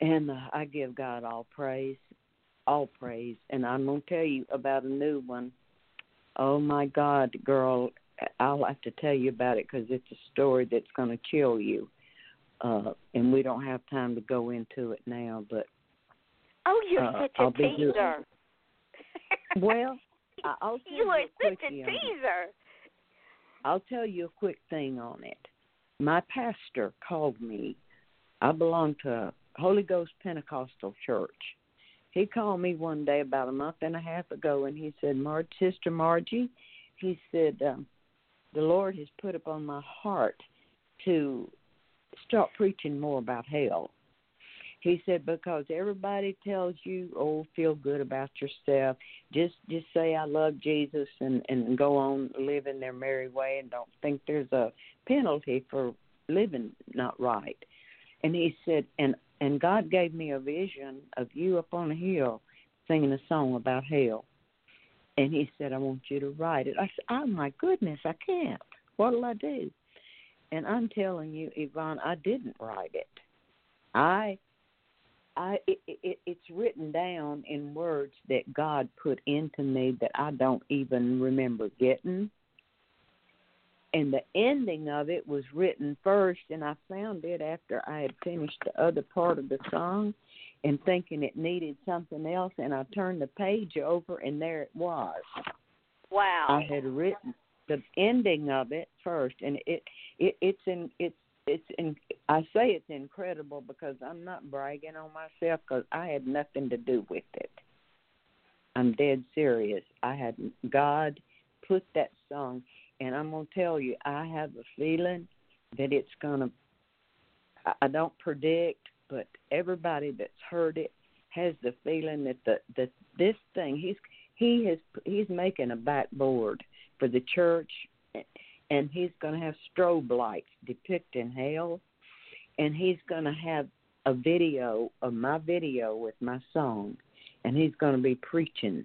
Speaker 4: And uh, I give God all praise, all praise. And I'm gonna tell you about a new one. Oh my God, girl, I'll have to tell you about it because it's a story that's gonna chill you. Uh, and we don't have time to go into it now, but
Speaker 3: Oh, you're
Speaker 4: Uh,
Speaker 3: such
Speaker 4: I'll
Speaker 3: a
Speaker 4: good.
Speaker 3: teaser.
Speaker 4: well, I'll tell
Speaker 3: you
Speaker 4: you
Speaker 3: are
Speaker 4: a
Speaker 3: such a
Speaker 4: quickie on it.
Speaker 3: teaser.
Speaker 4: I'll tell you a quick thing on it. My pastor called me. I belong to a Holy Ghost Pentecostal church. He called me one day about a month and a half ago, and he said, "Mar, Sister Margie," he said, um, "the Lord has put upon my heart to start preaching more about hell." He said because everybody tells you, "Oh, feel good about yourself. Just just say I love Jesus and and go on living their merry way and don't think there's a penalty for living not right." And he said, "And and God gave me a vision of you up on a hill singing a song about hell." And he said, I want you to write it. I said, Oh my goodness, I can't. What'll I do? And I'm telling you, Yvonne, I didn't write it. I I it, it, it's written down in words that God put into me that I don't even remember getting. And the ending of it was written first, and I found it after I had finished the other part of the song, and thinking it needed something else, and I turned the page over, and there it was.
Speaker 3: Wow.
Speaker 4: I had written the ending of it first, and it it it's in it's it's in I say it's incredible because I'm not bragging on myself because I had nothing to do with it. I'm dead serious. I had God put that song, and I'm gonna tell you, I have a feeling that it's gonna. I don't predict, but everybody that's heard it has the feeling that the that this thing he's he has he's making a backboard for the church and he's going to have strobe lights depicting hell, and he's going to have a video of my video with my song, and he's going to be preaching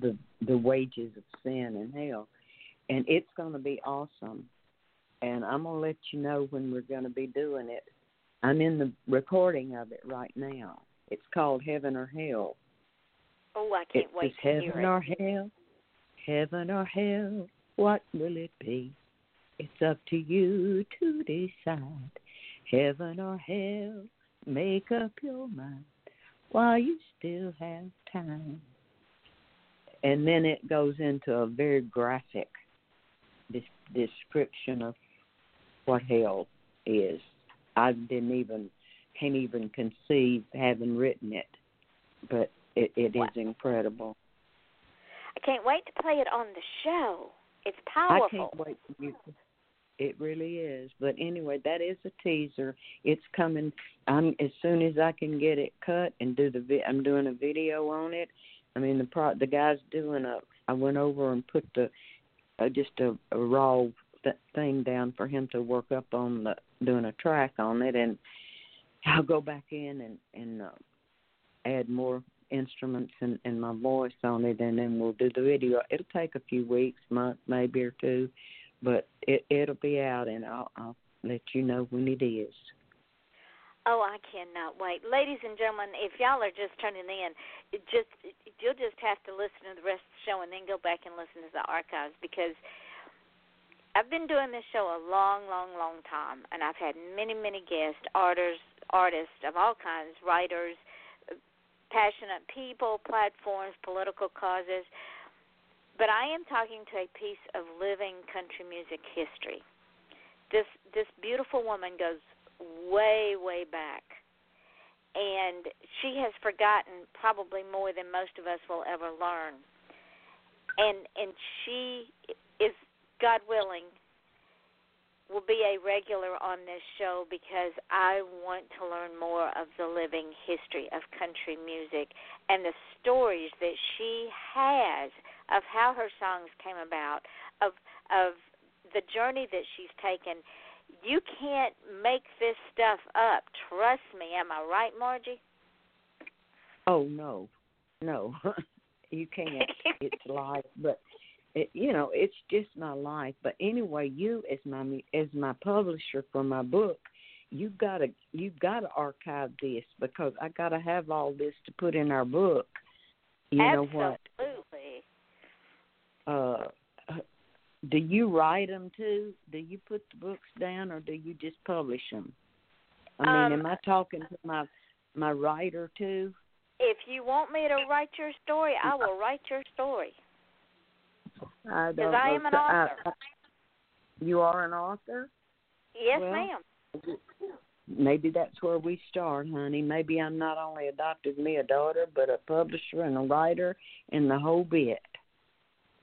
Speaker 4: the the wages of sin and hell, and it's going to be awesome. And I'm going to let you know when we're going to be doing it. I'm in the recording of it right now. It's called Heaven or Hell.
Speaker 3: Oh, I can't
Speaker 4: it's
Speaker 3: wait to
Speaker 4: heaven
Speaker 3: hear it.
Speaker 4: It's Heaven or hell, heaven or hell. What will it be? It's up to you to decide. Heaven or hell, make up your mind while you still have time. And then it goes into a very graphic dis- description of what hell is. I didn't even can't even conceive having written it, but it, it is incredible.
Speaker 3: I can't wait to play it on the show. It's powerful.
Speaker 4: I can't wait for you. It really is. But anyway, that is a teaser. It's coming. I'm as soon as I can get it cut and do the. Vi- I'm doing a video on it. I mean the pro. The guy's doing a. I went over and put the, uh, just a, a raw th- thing down for him to work up on the doing a track on it, and I'll go back in and and uh, add more instruments and, and my voice on it, and then we'll do the video. It'll take a few weeks, month maybe or two, but it it'll be out, and I'll I'll let you know when it is.
Speaker 3: Oh, I cannot wait, ladies and gentlemen. If y'all are just turning in, just you'll just have to listen to the rest of the show and then go back and listen to the archives because I've been doing this show a long, long, long time, and I've had many, many guests, artists, artists of all kinds, writers, passionate people, platforms, political causes. But I am talking to a piece of living country music history. This this beautiful woman goes way, way back. And she has forgotten probably more than most of us will ever learn. And and she is God willing will be a regular on this show because I want to learn more of the living history of country music and the stories that she has of how her songs came about, of of the journey that she's taken. You can't make this stuff up. Trust me. Am I right, Margie?
Speaker 4: Oh no, no, you can't. it's live, but it, you know it's just my life. But anyway, you as my as my publisher for my book, you've got to you've got to archive this because I got to have all this to put in our book. You
Speaker 3: Absolutely.
Speaker 4: know what? Absolutely. Uh, do you write them too? Do you put the books down, or do you just publish them? I mean,
Speaker 3: Um,
Speaker 4: am I talking to my my writer too?
Speaker 3: If you want me to write your story, I will write your story.
Speaker 4: I
Speaker 3: Because I am an author.
Speaker 4: you are an author.
Speaker 3: Yes,
Speaker 4: Well,
Speaker 3: ma'am.
Speaker 4: Maybe that's where we start, honey. Maybe I'm not only adopted me a daughter, but a publisher and a writer and the whole bit.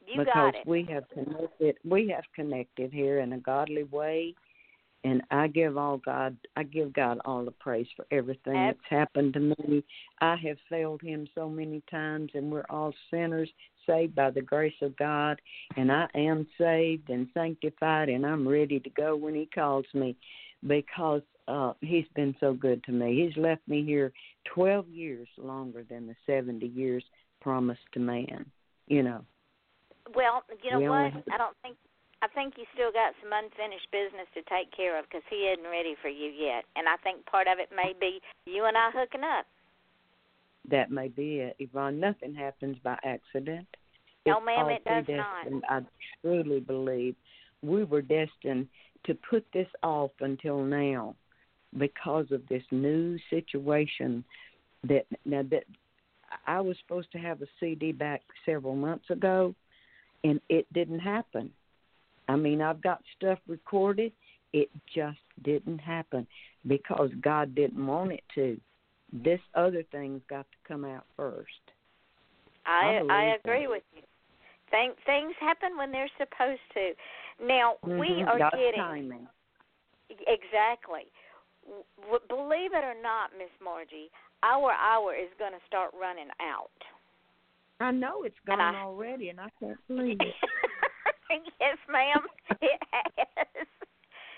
Speaker 3: You
Speaker 4: because
Speaker 3: got it.
Speaker 4: we have connected we have connected here in a godly way and I give all God I give God all the praise for everything that's happened to me. I have failed him so many times and we're all sinners saved by the grace of God and I am saved and sanctified and I'm ready to go when he calls me because uh he's been so good to me. He's left me here 12 years longer than the 70 years promised to man You know.
Speaker 3: Well, you know
Speaker 4: We
Speaker 3: what?
Speaker 4: have-
Speaker 3: I don't think. I think you still got some unfinished business to take care of because he isn't ready for you yet, and I think part of it may be you and I hooking up.
Speaker 4: That may be it, Yvonne. Nothing happens by accident.
Speaker 3: No,
Speaker 4: It's
Speaker 3: ma'am, it does not.
Speaker 4: predestined. I truly believe we were destined to put this off until now because of this new situation that now that I was supposed to have a CD back several months ago and it didn't happen. I mean, I've got stuff recorded, it just didn't happen because God didn't want it to. This other thing's got to come out first. I
Speaker 3: I I
Speaker 4: that.
Speaker 3: agree with you. Think things happen when they're supposed to. Now we
Speaker 4: Mhm.
Speaker 3: are
Speaker 4: God's
Speaker 3: getting
Speaker 4: timing.
Speaker 3: exactly. W- believe it or not, Miss Margie, our hour is going to start running out.
Speaker 4: I know it's gone
Speaker 3: I-
Speaker 4: already, and I can't believe it.
Speaker 3: yes, ma'am. It has.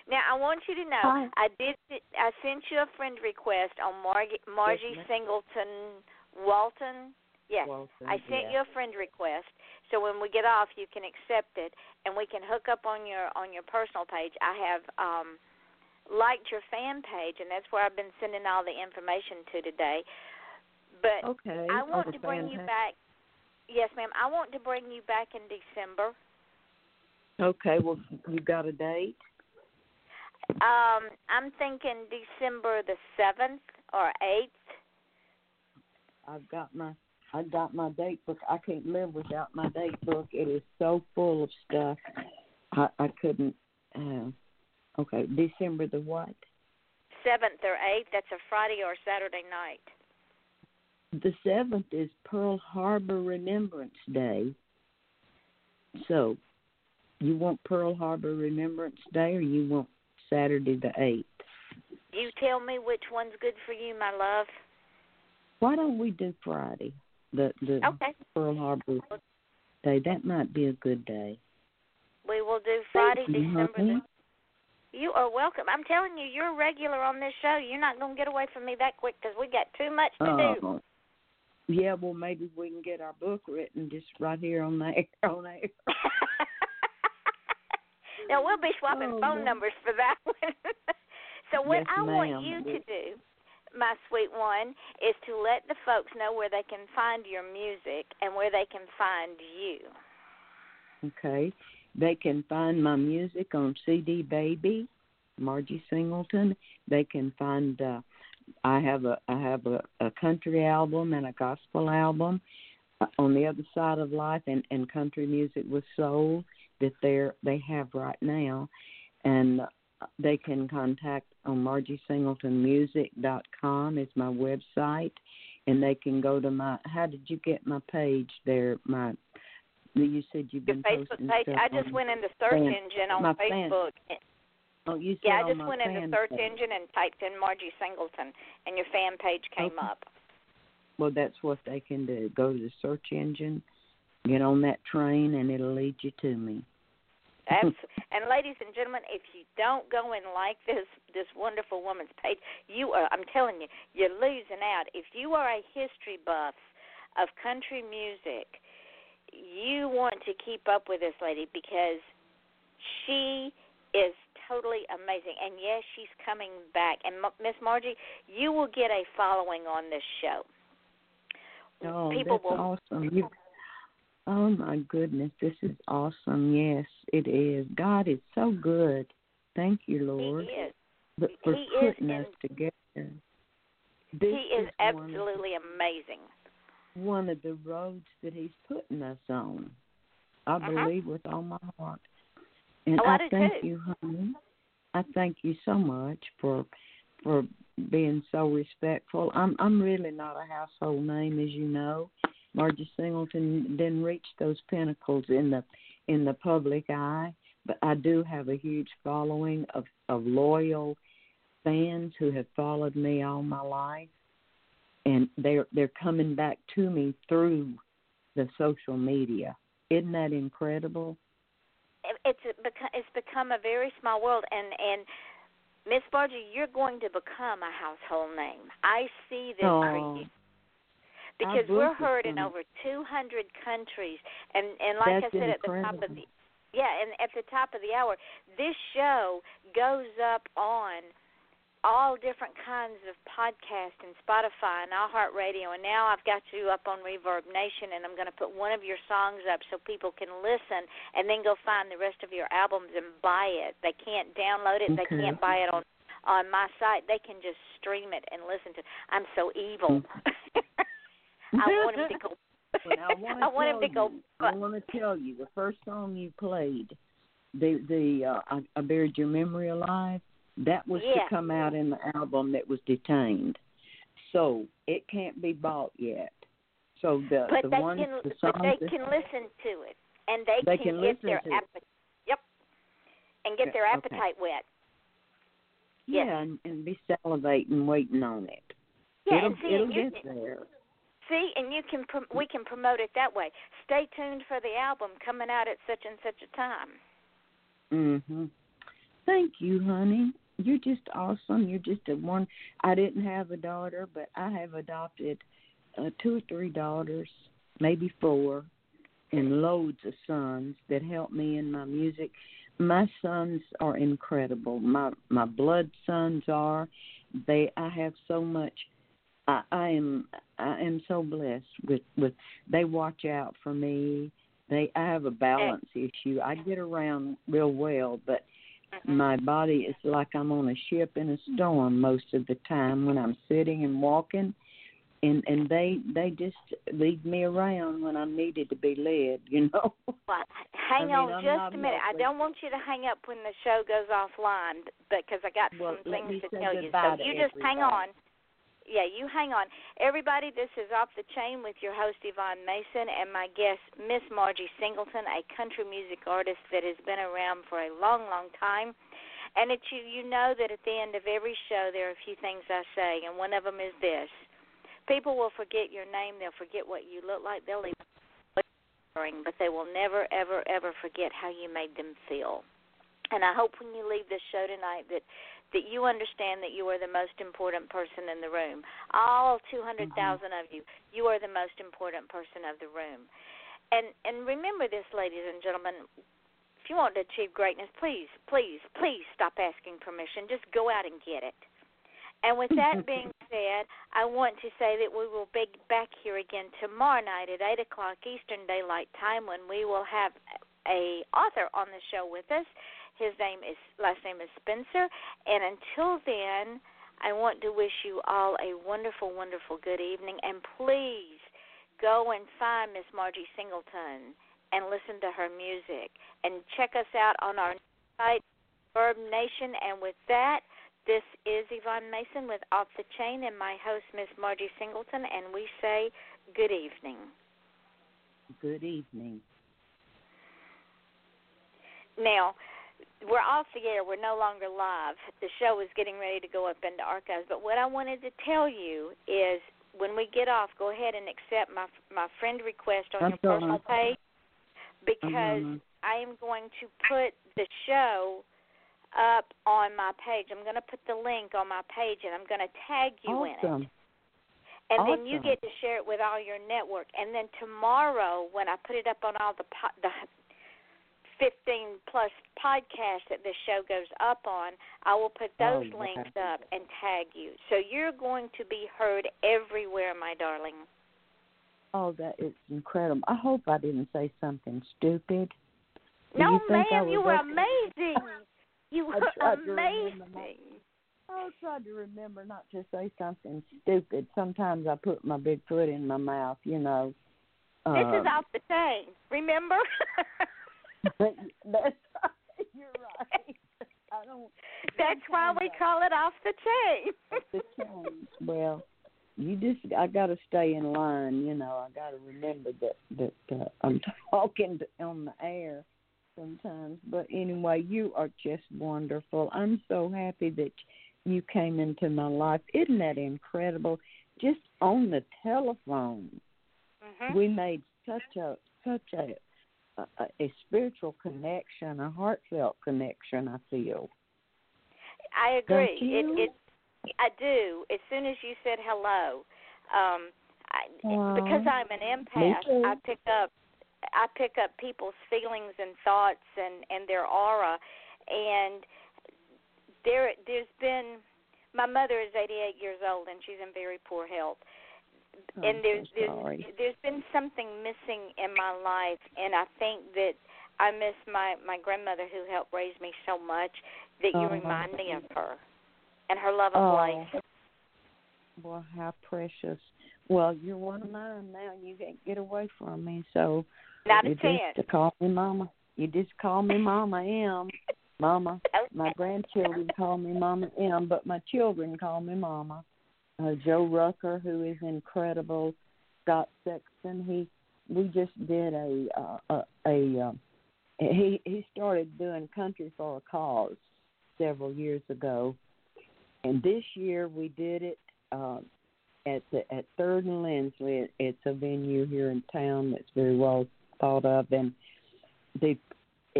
Speaker 3: Now I want you to know
Speaker 4: Hi.
Speaker 3: I did. I sent you a friend request on Margie, Margie
Speaker 4: ma'am.
Speaker 3: Singleton Walton. Yes,
Speaker 4: Walton,
Speaker 3: I sent
Speaker 4: yeah.
Speaker 3: you a friend request. So when we get off, you can accept it, and we can hook up on your on your personal page. I have um liked your fan page, and that's where I've been sending all the information to today. But
Speaker 4: Okay.
Speaker 3: I
Speaker 4: oh,
Speaker 3: want to bring you
Speaker 4: fantastic.
Speaker 3: back. Yes, ma'am. I want to bring you back in December.
Speaker 4: Okay, well, you got a date?
Speaker 3: Um, I'm thinking December the seventh or eighth.
Speaker 4: I've got my I got my date book. I can't live without my date book. It is so full of stuff. I I couldn't. Uh, okay, December the what?
Speaker 3: Seventh or eighth. That's a Friday or Saturday night.
Speaker 4: The seventh is Pearl Harbor Remembrance Day. So, you want Pearl Harbor Remembrance Day, or you want Saturday the eighth?
Speaker 3: You tell me which one's good for you, my love.
Speaker 4: Why don't we do Friday? The the
Speaker 3: Okay.
Speaker 4: Pearl Harbor Day. That might be a good day.
Speaker 3: We will do Friday,
Speaker 4: Thank you,
Speaker 3: December
Speaker 4: honey.
Speaker 3: the. You are welcome. I'm telling you, you're a regular on this show. You're not going to get away from me that quick because we got too much to do.
Speaker 4: Oh. Yeah, well, maybe we can get our book written just right here on the air. On air.
Speaker 3: now we'll be swapping
Speaker 4: Oh,
Speaker 3: phone
Speaker 4: no.
Speaker 3: numbers for that one. so what
Speaker 4: Yes,
Speaker 3: I want you to do, my sweet one, is to let the folks know where they can find your music and where they can find you.
Speaker 4: Okay. They can find my music on CD Baby, Margie Singleton. They can find uh I have a I have a, a country album and a gospel album uh, on the other side of life and and country music with soul that they're they have right now and they can contact um, on margiesingletonmusic.com is my website and they can go to my how did you get my page there my you said you've
Speaker 3: Your
Speaker 4: been
Speaker 3: Facebook
Speaker 4: posting
Speaker 3: page. I just went into search
Speaker 4: fan-
Speaker 3: engine on
Speaker 4: my fan-
Speaker 3: Facebook.
Speaker 4: Oh, you said
Speaker 3: Yeah, I just went into
Speaker 4: fan
Speaker 3: search
Speaker 4: page.
Speaker 3: engine and typed in Margie Singleton, and your fan page came
Speaker 4: Okay.
Speaker 3: up.
Speaker 4: Well, that's what they can do. Go to the search engine, get on that train, and it'll lead you to me.
Speaker 3: And ladies and gentlemen, if you don't go and like this this wonderful woman's page, you are I'm telling you, you're losing out. If you are a history buff of country music, you want to keep up with this lady because she is totally amazing. And yes, she's coming back. And Miss Margie, you will get a following on this show.
Speaker 4: Oh,
Speaker 3: People
Speaker 4: that's
Speaker 3: will
Speaker 4: awesome. You, oh my goodness, this is awesome. Yes, it is. God is so good. Thank you, Lord.
Speaker 3: he is.
Speaker 4: but for
Speaker 3: he is
Speaker 4: putting
Speaker 3: in-
Speaker 4: us together. This
Speaker 3: He is
Speaker 4: one of-
Speaker 3: absolutely amazing.
Speaker 4: one of the roads that He's putting us on. I
Speaker 3: Uh-huh.
Speaker 4: believe with all my heart. And
Speaker 3: Oh, I
Speaker 4: I, thank
Speaker 3: too.
Speaker 4: you, honey. I thank you so much for for being so respectful. I'm I'm really not a household name, as you know. Margie Singleton didn't reach those pinnacles in the in the public eye, but I do have a huge following of of loyal fans who have followed me all my life, and they're they're coming back to me through the social media. Isn't that incredible?
Speaker 3: It- It's a, beco- it's become a very small world, and and Miss Margie, you're going to become a household name. I see this for you because we're heard in over 200 countries, and and like
Speaker 4: That's
Speaker 3: I said at the top of the yeah, and at the top of the hour, this show goes up on all different kinds of podcasts and Spotify and iHeartRadio, and now I've got you up on ReverbNation, and I'm going to put one of your songs up so people can listen, and then go find the rest of your albums and buy it. They can't download it, they can't buy it on on my site. They can just stream it and listen to. It. I'm so evil. I want him to go.
Speaker 4: I want
Speaker 3: I want him to go.
Speaker 4: you, I want to tell you the first song you played, the the uh, I, I buried your memory alive. That was
Speaker 3: Yeah.
Speaker 4: to come out in the album that was detained, so it can't be bought yet. So the
Speaker 3: but
Speaker 4: the
Speaker 3: they
Speaker 4: ones
Speaker 3: can,
Speaker 4: the
Speaker 3: but they can listen to it, and they,
Speaker 4: They
Speaker 3: can,
Speaker 4: can
Speaker 3: get their appetite. Yep, and get their
Speaker 4: okay.
Speaker 3: appetite wet.
Speaker 4: yeah, and, and be salivating waiting on it.
Speaker 3: Yeah,
Speaker 4: it'll
Speaker 3: and see,
Speaker 4: it'll get there.
Speaker 3: See, and you can prom- we can promote it that way. Stay tuned for the album coming out at such and such a time.
Speaker 4: Mhm. Thank you, honey. You're just awesome. You're just a one. I didn't have a daughter, but I have adopted uh, two or three daughters, maybe four, and loads of sons that help me in my music. My sons are incredible. My my blood sons are. They. I have so much. I, I am. I am so blessed with with. They watch out for me. They. I have a balance issue. I get around real well, but
Speaker 3: Mhm.
Speaker 4: my body is like I'm on a ship in a storm most of the time when I'm sitting and walking and and they they just lead me around when I'm needed to be led, you know.
Speaker 3: Well, hang
Speaker 4: I mean,
Speaker 3: on
Speaker 4: I'm
Speaker 3: just a minute. I don't want you to hang up when the show goes offline because I got
Speaker 4: Well,
Speaker 3: some things to tell you. So you just hang on. Yeah, you hang on. Everybody, this is Off the Chain with your host, Yvonne Mason, and my guest, Miss Margie Singleton, a country music artist that has been around for a long, long time. And it, you, you know that at the end of every show, there are a few things I say, and one of them is this. People will forget your name, they'll forget what you look like, they'll even but they will never, ever, ever forget how you made them feel. And I hope when you leave this show tonight that that you understand that you are the most important person in the room. All 200,000 mm-hmm. of you, you are the most important person of the room. And and remember this, ladies and gentlemen. If you want to achieve greatness, please, please, please stop asking permission. Just go out and get it. And with that being said, I want to say that we will be back here again tomorrow night at eight o'clock Eastern Daylight Time when we will have a author on the show with us. His name is last name is Spencer. And until then, I want to wish you all a wonderful, wonderful good evening. And please go and find Miss Margie Singleton and listen to her music. And check us out on our site, Verb Nation. And with that, this is Yvonne Mason with Off the Chain and my host, Miss Margie Singleton. And we say good evening.
Speaker 4: Good evening.
Speaker 3: Now, we're off the air. We're no longer live. The show is getting ready to go up into archives. But what I wanted to tell you is when we get off, go ahead and accept my my friend request on
Speaker 4: That's
Speaker 3: your personal page because
Speaker 4: Mhm.
Speaker 3: I am going to put the show up on my page. I'm going to put the link on my page and I'm going to tag you in it.
Speaker 4: Awesome.
Speaker 3: And then you get to share it with all your network. And then tomorrow, when I put it up on all the po- the 15 plus podcasts that this show goes up on, I will put
Speaker 4: Oh,
Speaker 3: those
Speaker 4: wow.
Speaker 3: links up and tag you. So you're going to be heard everywhere, my darling.
Speaker 4: Oh, that is incredible. I hope I didn't say something stupid. Do
Speaker 3: no,
Speaker 4: you
Speaker 3: ma'am, you were amazing. You were
Speaker 4: tried to remember my-
Speaker 3: amazing.
Speaker 4: I tried to remember not to say something stupid. Sometimes I put my big foot in my mouth, you know.
Speaker 3: This is
Speaker 4: Um,
Speaker 3: off the chain. Remember?
Speaker 4: That's right. You're right. I don't.
Speaker 3: That's why we
Speaker 4: sometimes
Speaker 3: call it off the chain.
Speaker 4: I- the change. Well, you just I got to stay in line. You know, I got to remember that that uh, I'm talking on the air sometimes. But anyway, you are just wonderful. I'm so happy that you came into my life. Isn't that incredible? Just on the telephone
Speaker 3: hmm
Speaker 4: we made such a such a, a a spiritual connection, a heartfelt connection. I feel.
Speaker 3: I agree. It, it, I do. As soon as you said hello, um, I,
Speaker 4: Wow.
Speaker 3: because I'm an empath. I pick up I pick up people's feelings and thoughts and and their aura, and there there's been my mother is 88 years old and she's in very poor health. Oh, and
Speaker 4: I'm
Speaker 3: there's
Speaker 4: so
Speaker 3: there's there's been something missing in my life, and I think that I miss my my grandmother who helped raise me so much that you
Speaker 4: Oh.
Speaker 3: remind me of her and her love of
Speaker 4: Oh.
Speaker 3: life.
Speaker 4: Well, how precious. Well, you're one of mine now. You can't get away from me. So
Speaker 3: Not
Speaker 4: you
Speaker 3: a
Speaker 4: just
Speaker 3: chance.
Speaker 4: to call me Mama. You just call me Mama M. Mama. My grandchildren call me Mama M, but my children call me Mama. Uh, Joe Rucker, who is incredible, Scott Sexton. He, we just did a uh, a, a um, he he started doing country for a cause several years ago, and this year we did it uh, at the at Third and Lindsley. It, it's a venue here in town that's very well thought of, and they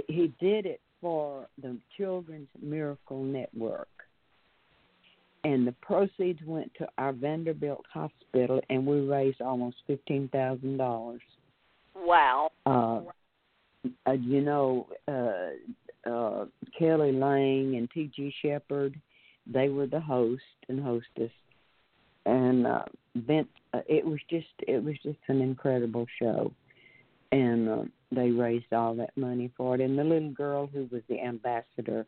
Speaker 4: he did it for the Children's Miracle Network. And the proceeds went to our Vanderbilt Hospital, and we raised almost fifteen thousand dollars.
Speaker 3: Wow.
Speaker 4: Uh, uh, you know, uh, uh, Kelly Lang and T.G. Sheppard, they were the host and hostess, and uh. Uh, it was just, it was just an incredible show, and uh, they raised all that money for it. And the little girl who was the ambassador,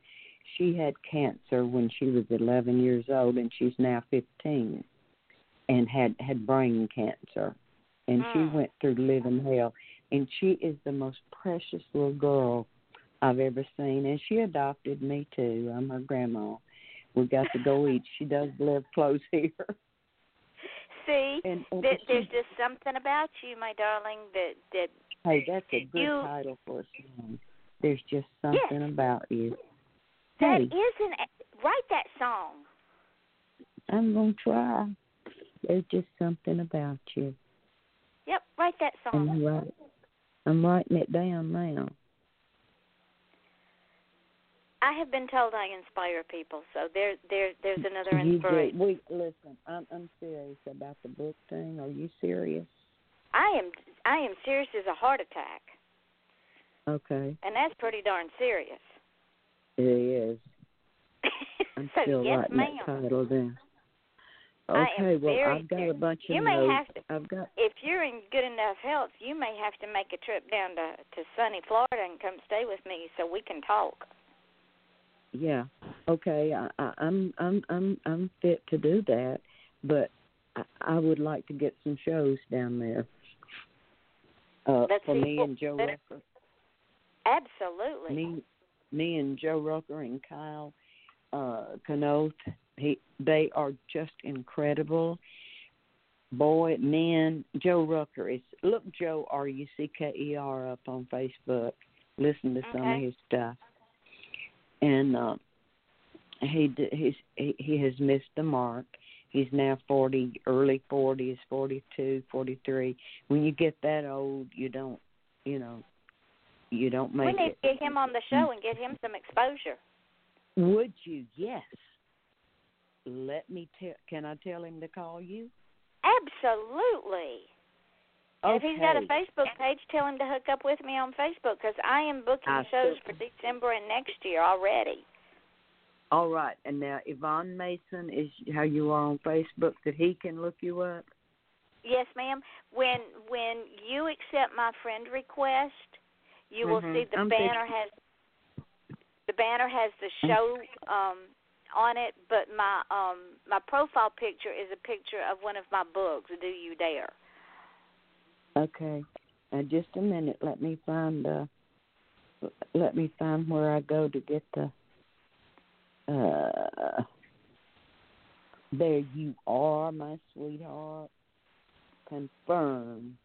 Speaker 4: she had cancer when she was 11 years old, and she's now 15, and had had brain cancer, and she
Speaker 3: Mm.
Speaker 4: went through living hell. And she is the most precious little girl I've ever seen, and she adopted me too. I'm her grandma. We got to go eat. She does live close here,
Speaker 3: See,
Speaker 4: and, and
Speaker 3: there,
Speaker 4: she-
Speaker 3: there's just something about you, my darling, that that
Speaker 4: hey, that's a good
Speaker 3: you-
Speaker 4: title for a song. There's just something about you.
Speaker 3: That
Speaker 4: Hey.
Speaker 3: isn't write that song.
Speaker 4: I'm gonna try. There's just something about you.
Speaker 3: Yep, write that song.
Speaker 4: I'm right. I'm writing it down now.
Speaker 3: I have been told I inspire people, so there there there's another inspiration.
Speaker 4: We listen. I'm I'm serious about the book thing. Are you serious?
Speaker 3: I am I am serious as a heart attack,
Speaker 4: Okay,
Speaker 3: and that's pretty darn serious.
Speaker 4: It is. I'm
Speaker 3: so
Speaker 4: still
Speaker 3: yes,
Speaker 4: writing
Speaker 3: ma'am.
Speaker 4: that title down. Okay, well I've got a bunch of
Speaker 3: You may
Speaker 4: notes.
Speaker 3: have to-
Speaker 4: I've got
Speaker 3: If you're in good enough health, you may have to make a trip down to to sunny Florida and come stay with me so we can talk.
Speaker 4: yeah. Okay, I, I, I'm I'm I'm I'm fit to do that, but I, I would like to get some shows down there. Uh,
Speaker 3: Let's
Speaker 4: for
Speaker 3: see
Speaker 4: me
Speaker 3: what-
Speaker 4: and Joe.
Speaker 3: Absolutely.
Speaker 4: me me and Joe Rucker and Kyle uh Kanoth, he they are just incredible. Boy, men, Joe Rucker is look Joe R U C K E R up on Facebook. Listen to some of his stuff. And uh he he's he, he has missed the mark. He's now 40, early 40s, 42, 43. When you get that old, you don't, you know, you don't make.
Speaker 3: we need
Speaker 4: it.
Speaker 3: to get him on the show and get him some exposure.
Speaker 4: Would you? Yes. Let me tell. Can I tell him to call you?
Speaker 3: Absolutely. And if he's got a Facebook page, tell him to hook up with me on Facebook because I am booking
Speaker 4: I
Speaker 3: shows for December and next year already.
Speaker 4: All right. And now Yvonne Mason is how you are on Facebook. That he can look you up.
Speaker 3: Yes, ma'am. When when you accept my friend request, you will
Speaker 4: Mhm.
Speaker 3: see the
Speaker 4: I'm
Speaker 3: banner has the banner has the show um on it, but my um my profile picture is a picture of one of my books, Do You Dare?
Speaker 4: Okay. Now just a minute. Let me find. uh Let me find where I go to get the. Uh, there you are, my sweetheart. Confirm.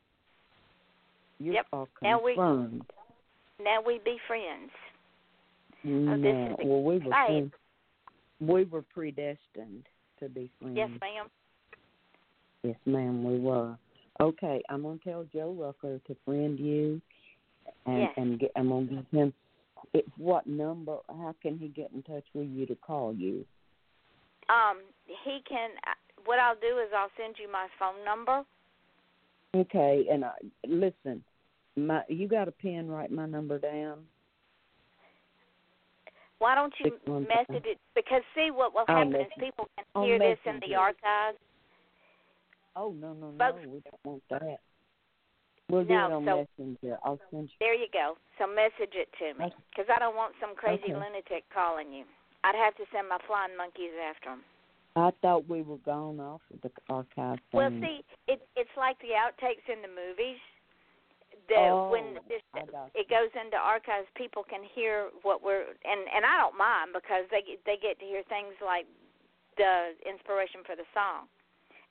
Speaker 4: You
Speaker 3: Yep.
Speaker 4: are
Speaker 3: Now we-
Speaker 4: confirmed.
Speaker 3: Now we be friends.
Speaker 4: no,
Speaker 3: Oh,
Speaker 4: well, we were we were predestined to be friends.
Speaker 3: Yes, ma'am.
Speaker 4: Yes, ma'am, we were. Okay, I'm gonna tell Joe Rucker to friend you, and
Speaker 3: Yes.
Speaker 4: and get, I'm gonna give him. It, what number? How can he get in touch with you to call you?
Speaker 3: Um, he can. What I'll do is I'll send you my phone number,
Speaker 4: Okay, and I listen. My, you got a pen? Write my number down.
Speaker 3: Why don't you message it? Because see, what will
Speaker 4: I'll
Speaker 3: happen is people can
Speaker 4: I'll
Speaker 3: hear this in the archives.
Speaker 4: Oh no no no,
Speaker 3: Folks-
Speaker 4: we don't want that. We'll do
Speaker 3: No,
Speaker 4: it on
Speaker 3: so-
Speaker 4: Messenger. I'll send you.
Speaker 3: There you go. So message it to me, because I don't want some crazy
Speaker 4: Okay.
Speaker 3: lunatic calling you. I'd have to send my flying monkeys after them.
Speaker 4: I thought we were gone off of the archive.
Speaker 3: Well, see, it it's like the outtakes in the movies. The
Speaker 4: Oh,
Speaker 3: when this, it goes into archives, people can hear what we're and and I don't mind because they get, they get to hear things like the inspiration for the song,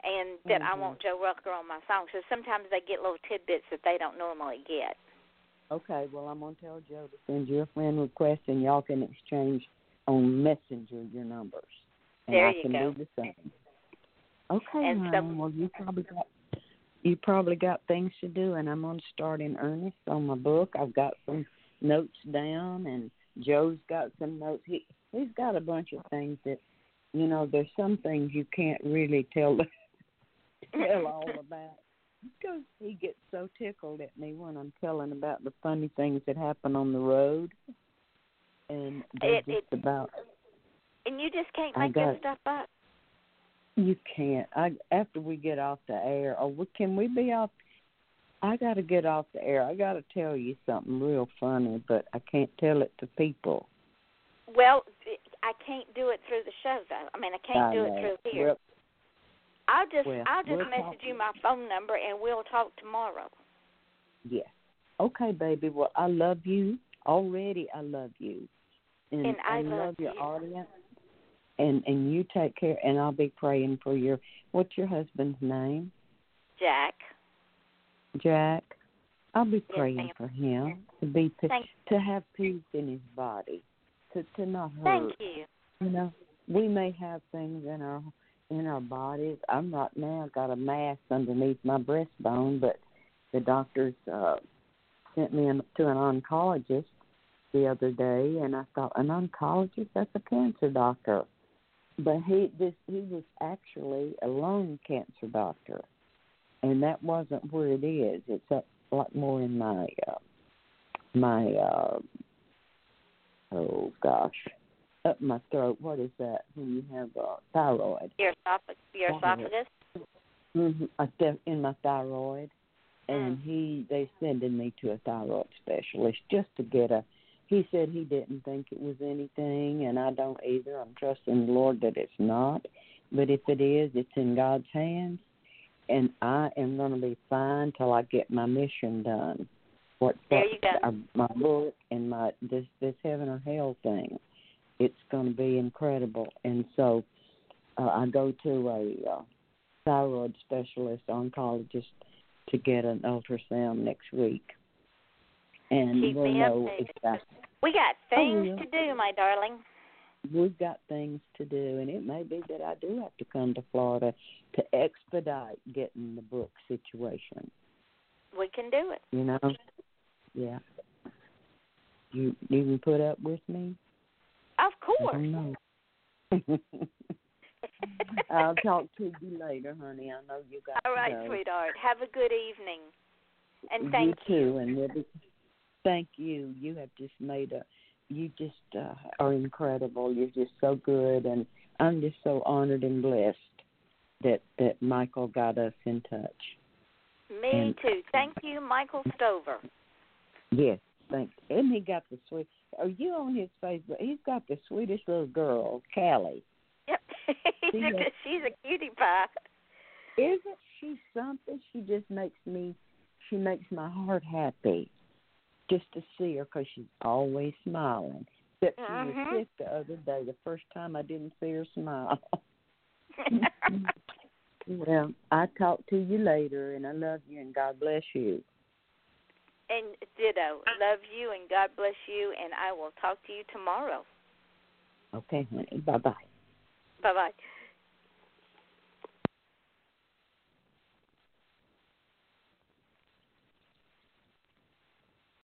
Speaker 3: and that I
Speaker 4: Mhm.
Speaker 3: want Joe Rucker on my song. So sometimes they get little tidbits that they don't normally get.
Speaker 4: Okay, well I'm gonna tell Joe to send you a friend request, and y'all can exchange on Messenger your numbers. And
Speaker 3: There
Speaker 4: I
Speaker 3: you
Speaker 4: can
Speaker 3: go.
Speaker 4: do the same. Okay,
Speaker 3: And some-
Speaker 4: well you probably got you probably got things to do, and I'm gonna start in earnest on my book. I've got some notes down, and Joe's got some notes. He he's got a bunch of things that you know. There's some things you can't really tell tell all about because he gets so tickled at me when I'm telling about the funny things that happen on the road, and they're
Speaker 3: It-
Speaker 4: just
Speaker 3: it-
Speaker 4: about
Speaker 3: And you just can't make this stuff up.
Speaker 4: You can't. I after we get off the air, oh, or we, can we be off? I got to get off the air. I got to tell you something real funny, but I can't tell it to people.
Speaker 3: Well, I can't do it through the show though. I mean, I can't
Speaker 4: I
Speaker 3: do
Speaker 4: know.
Speaker 3: it through here.
Speaker 4: Well,
Speaker 3: I'll just
Speaker 4: well,
Speaker 3: I'll just message
Speaker 4: talk.
Speaker 3: you my phone number and we'll talk tomorrow.
Speaker 4: yeah. Okay, baby. Well, I love you already. I love you, and,
Speaker 3: And I love
Speaker 4: your
Speaker 3: you.
Speaker 4: audience. And and you take care. And I'll be praying for your. What's your husband's name?
Speaker 3: Jack.
Speaker 4: Jack. I'll be praying
Speaker 3: ma'am.
Speaker 4: for him to be
Speaker 3: Thank
Speaker 4: to have peace in his body, to to not hurt.
Speaker 3: thank you.
Speaker 4: You know, we may have things in our in our bodies. I'm right now got a mass underneath my breastbone, but the doctors uh sent me to an oncologist the other day, and I thought an oncologist that's a cancer doctor, but he this he was actually a lung cancer doctor, and that wasn't where it is. It's up like more in my uh, my uh oh gosh up my throat. What is that when you have uh, thyroid?
Speaker 3: Your esophagus. Your
Speaker 4: Esophagus.
Speaker 3: esophagus.
Speaker 4: Mm-hmm. In my thyroid, and
Speaker 3: Mm.
Speaker 4: he they sending me to a thyroid specialist just to get a. He said he didn't think it was anything, and I don't either. I'm trusting the Lord that it's not, but if it is, it's in God's hands, and I am going to be fine till I get my mission done. What
Speaker 3: There you go.
Speaker 4: my book and my this this heaven or hell thing. It's going to be incredible, and so uh, I go to a uh, thyroid specialist oncologist to get an ultrasound next week, and
Speaker 3: Keep
Speaker 4: we'll know
Speaker 3: updated.
Speaker 4: exactly.
Speaker 3: We got oh, things
Speaker 4: will.
Speaker 3: to do, my darling.
Speaker 4: We've got things to do, and it may be that I do have to come to Florida to expedite getting the book situation.
Speaker 3: We can do it.
Speaker 4: You know, yeah. You you can put up with me.
Speaker 3: Of course.
Speaker 4: I'll talk to you later, honey. I know you got
Speaker 3: All
Speaker 4: to go.
Speaker 3: sweetheart. Have a good evening. And thank
Speaker 4: you too, and we'll be, thank you. You have just made a. You just uh, are incredible. You're just so good, and I'm just so honored and blessed that that Michael got us in touch.
Speaker 3: Me
Speaker 4: And-
Speaker 3: too. Thank you, Michael Stover.
Speaker 4: Yes, thanks. And he got the sweet. Are you on his Facebook? He's got the sweetest little girl, Callie.
Speaker 3: Yep. He's
Speaker 4: See
Speaker 3: a, she's a cutie pie.
Speaker 4: Isn't she something? She just makes me. She makes my heart happy, just to see her because she's always smiling. Except she
Speaker 3: Mhm.
Speaker 4: was sick the other day. The first time I didn't see her smile. well, I talk to you later, and I love you, and God bless you.
Speaker 3: and ditto. Love you and God bless you. And I will talk to you tomorrow.
Speaker 4: Okay, honey. Bye bye.
Speaker 3: Bye bye.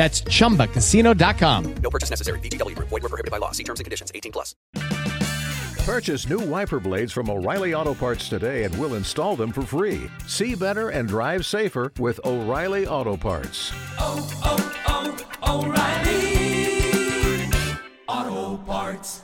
Speaker 5: That's chumbacasino.com.
Speaker 6: No purchase necessary. VGW Group. Void were prohibited by law. See terms and conditions. 18 plus.
Speaker 7: Purchase new wiper blades from O'Reilly Auto Parts today and we'll install them for free. See better and drive safer with O'Reilly Auto Parts.
Speaker 8: Oh, oh, oh, O'Reilly Auto Parts.